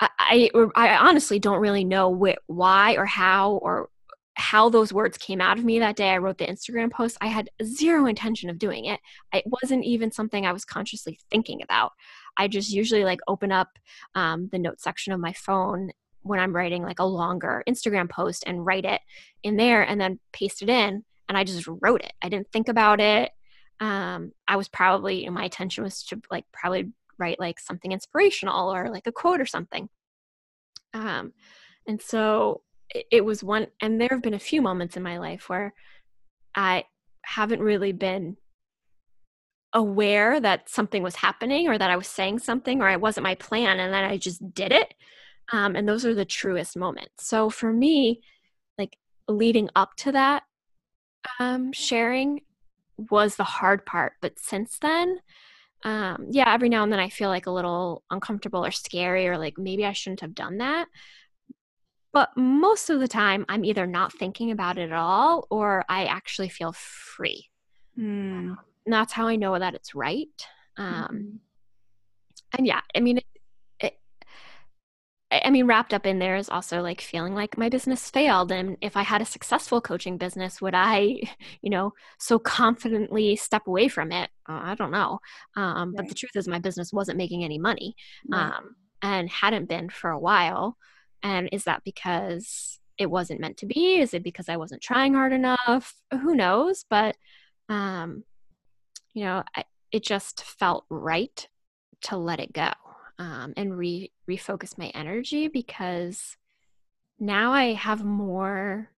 I, I, I honestly don't really know wh- why or how or how those words came out of me that day I wrote the Instagram post, I had zero intention of doing it. It wasn't even something I was consciously thinking about. I just usually like open up um, the notes section of my phone when I'm writing like a longer Instagram post and write it in there and then paste it in. And I just wrote it. I didn't think about it. Um, I was probably, you know, my attention was to like probably write like something inspirational or like a quote or something. Um, and so it was one and there have been a few moments in my life where i haven't really been aware that something was happening or that i was saying something or it wasn't my plan and then i just did it. Um, and those are the truest moments. So for me like leading up to that um, sharing was the hard part. But since then um, yeah every now and then i feel like a little uncomfortable or scary or like maybe i shouldn't have done that but most of the time, I'm either not thinking about it at all or I actually feel free. Mm. And that's how I know that it's right. Um, mm-hmm. And yeah, I mean, it, it, I mean, wrapped up in there is also like feeling like my business failed. And if I had a successful coaching business, would I, you know, so confidently step away from it? Uh, I don't know. Um, right. But the truth is, my business wasn't making any money right. um, and hadn't been for a while. And is that because it wasn't meant to be? Is it because I wasn't trying hard enough? Who knows? But, um, you know, I, it just felt right to let it go um, and re- refocus my energy because now I have more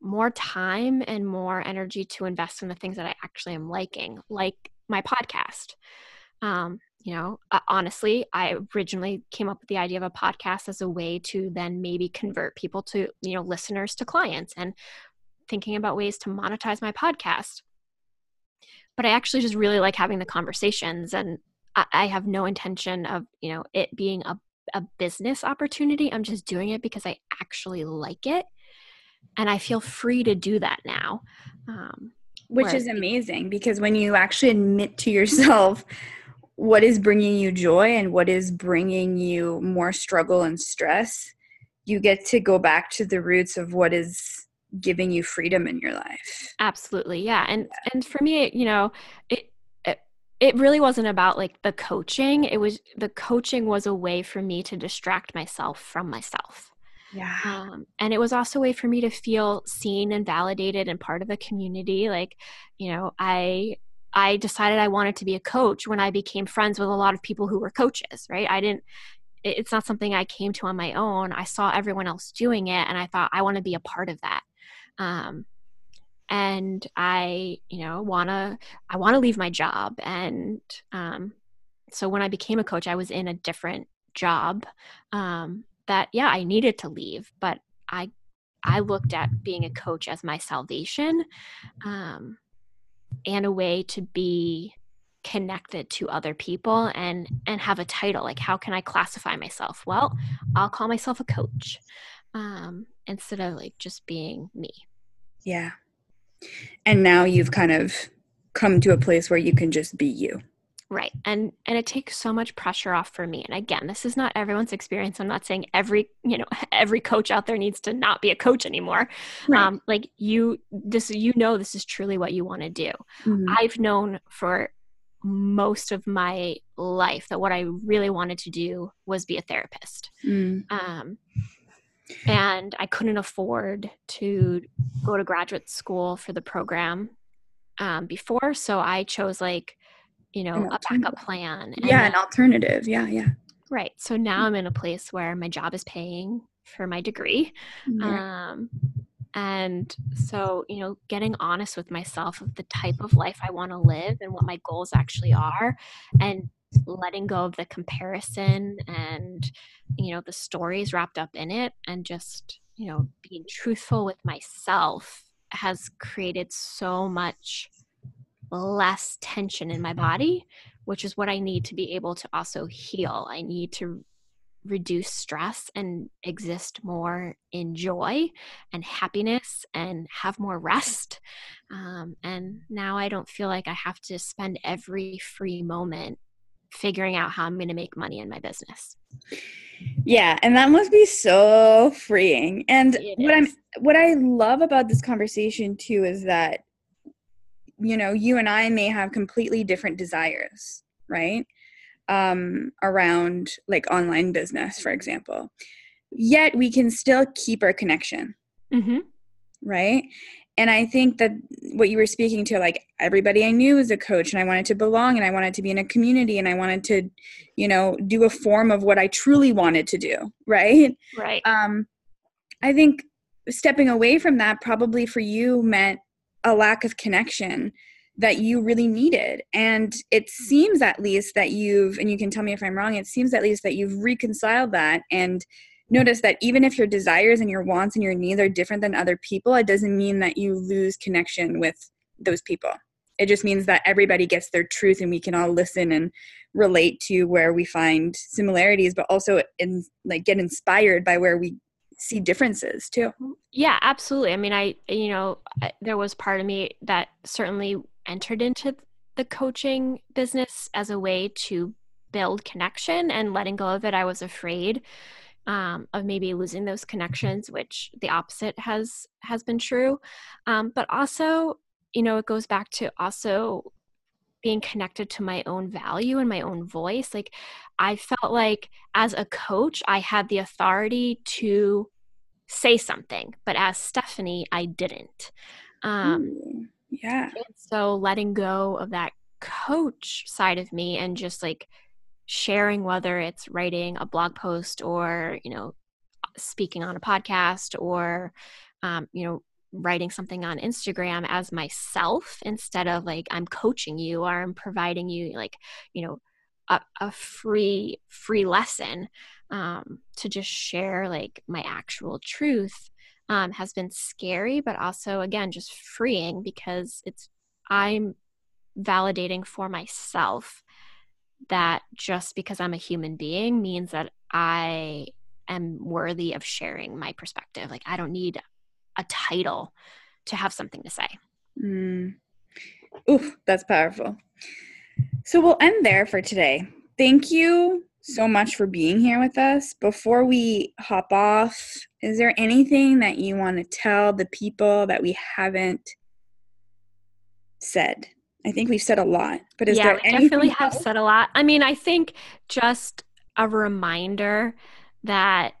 more time and more energy to invest in the things that I actually am liking, like my podcast. Um, you know uh, honestly i originally came up with the idea of a podcast as a way to then maybe convert people to you know listeners to clients and thinking about ways to monetize my podcast but i actually just really like having the conversations and i, I have no intention of you know it being a, a business opportunity i'm just doing it because i actually like it and i feel free to do that now um, which is amazing because when you actually admit to yourself what is bringing you joy and what is bringing you more struggle and stress you get to go back to the roots of what is giving you freedom in your life absolutely yeah and yeah. and for me you know it, it really wasn't about like the coaching it was the coaching was a way for me to distract myself from myself yeah um, and it was also a way for me to feel seen and validated and part of the community like you know i I decided I wanted to be a coach when I became friends with a lot of people who were coaches, right? I didn't, it's not something I came to on my own. I saw everyone else doing it and I thought, I want to be a part of that. Um, and I, you know, want to, I want to leave my job. And um, so when I became a coach, I was in a different job um, that, yeah, I needed to leave, but I, I looked at being a coach as my salvation. Um, and a way to be connected to other people and and have a title like how can i classify myself well i'll call myself a coach um, instead of like just being me yeah and now you've kind of come to a place where you can just be you right and and it takes so much pressure off for me and again this is not everyone's experience i'm not saying every you know every coach out there needs to not be a coach anymore right. um like you this you know this is truly what you want to do mm-hmm. i've known for most of my life that what I really wanted to do was be a therapist. Mm. Um, and I couldn't afford to go to graduate school for the program um, before. So I chose, like, you know, a backup plan. yeah, then, an alternative. Yeah, yeah. Right. So now I'm in a place where my job is paying for my degree. Yeah. Um, and so, you know, getting honest with myself of the type of life I want to live and what my goals actually are, and letting go of the comparison and, you know, the stories wrapped up in it, and just, you know, being truthful with myself has created so much less tension in my body, which is what I need to be able to also heal. I need to reduce stress and exist more in joy and happiness and have more rest. Um, and now I don't feel like I have to spend every free moment figuring out how I'm going to make money in my business. Yeah, and that must be so freeing. And what I'm what I love about this conversation too is that you know, you and I may have completely different desires, right? um, around like online business, for example. Yet we can still keep our connection. Mm-hmm. Right. And I think that what you were speaking to, like everybody I knew was a coach, and I wanted to belong, and I wanted to be in a community, and I wanted to, you know, do a form of what I truly wanted to do. Right. Right. Um, I think stepping away from that probably for you meant a lack of connection that you really needed. And it seems at least that you've, and you can tell me if I'm wrong, it seems at least that you've reconciled that and notice that even if your desires and your wants and your needs are different than other people, it doesn't mean that you lose connection with those people. It just means that everybody gets their truth and we can all listen and relate to where we find similarities, but also in like get inspired by where we see differences too. Yeah, absolutely. I mean, I, you know, there was part of me that certainly entered into the coaching business as a way to build connection and letting go of it i was afraid um, of maybe losing those connections which the opposite has has been true. Um, but also you know it goes back to also being connected to my own value and my own voice. Like i felt like as a coach i had the authority to say something but as stephanie i didn't. Um, yeah. So letting go of that coach side of me and just like sharing whether it's writing a blog post or, you know, speaking on a podcast or um, you know, writing something on Instagram as myself instead of like I'm coaching you or I'm providing you like, you know, a, a free free lesson um, to just share like my actual truth um, has been scary, but also, again, just freeing because it's, I'm validating for myself that just because I'm a human being means that I am worthy of sharing my perspective. Like, I don't need a title to have something to say. Mm. Oof, that's powerful. So we'll end there for today. Thank you so much for being here with us. Before we hop off, is there anything that you want to tell the people that we haven't said? I think we've said a lot, but is yeah, there we definitely else? have said a lot. I mean, I think just a reminder that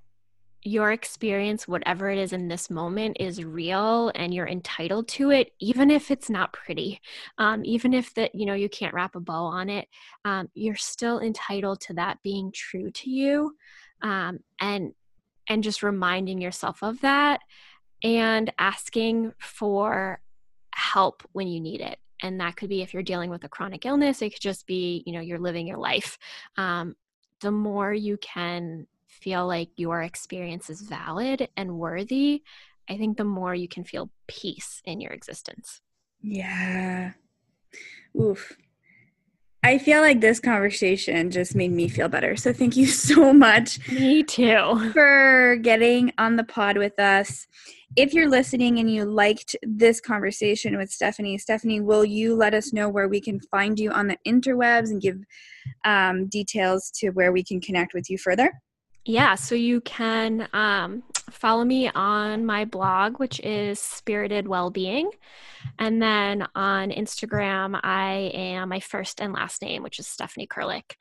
your experience, whatever it is in this moment, is real and you're entitled to it, even if it's not pretty. Um, even if that, you know, you can't wrap a bow on it, um, you're still entitled to that being true to you. Um, and and just reminding yourself of that and asking for help when you need it and that could be if you're dealing with a chronic illness it could just be you know you're living your life um, the more you can feel like your experience is valid and worthy, I think the more you can feel peace in your existence. Yeah. Oof. I feel like this conversation just made me feel better. So thank you so much. Me too. For getting on the pod with us. If you're listening and you liked this conversation with Stephanie, Stephanie, will you let us know where we can find you on the interwebs and give um, details to where we can connect with you further? Yeah, so you can um, follow me on my blog, which is Spirited Wellbeing. And then on Instagram, I am my first and last name, which is Stephanie Kirylych,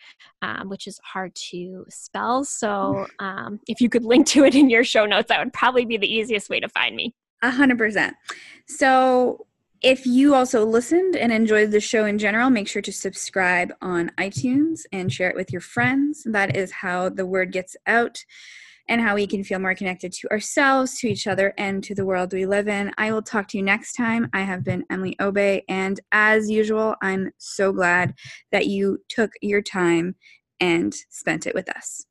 um, which is hard to spell. So um, if you could link to it in your show notes, that would probably be the easiest way to find me. A hundred percent. So if you also listened and enjoyed the show in general, make sure to subscribe on iTunes and share it with your friends. That is how the word gets out and how we can feel more connected to ourselves, to each other, and to the world we live in. I will talk to you next time. I have been Emily Obey, and as usual, I'm so glad that you took your time and spent it with us.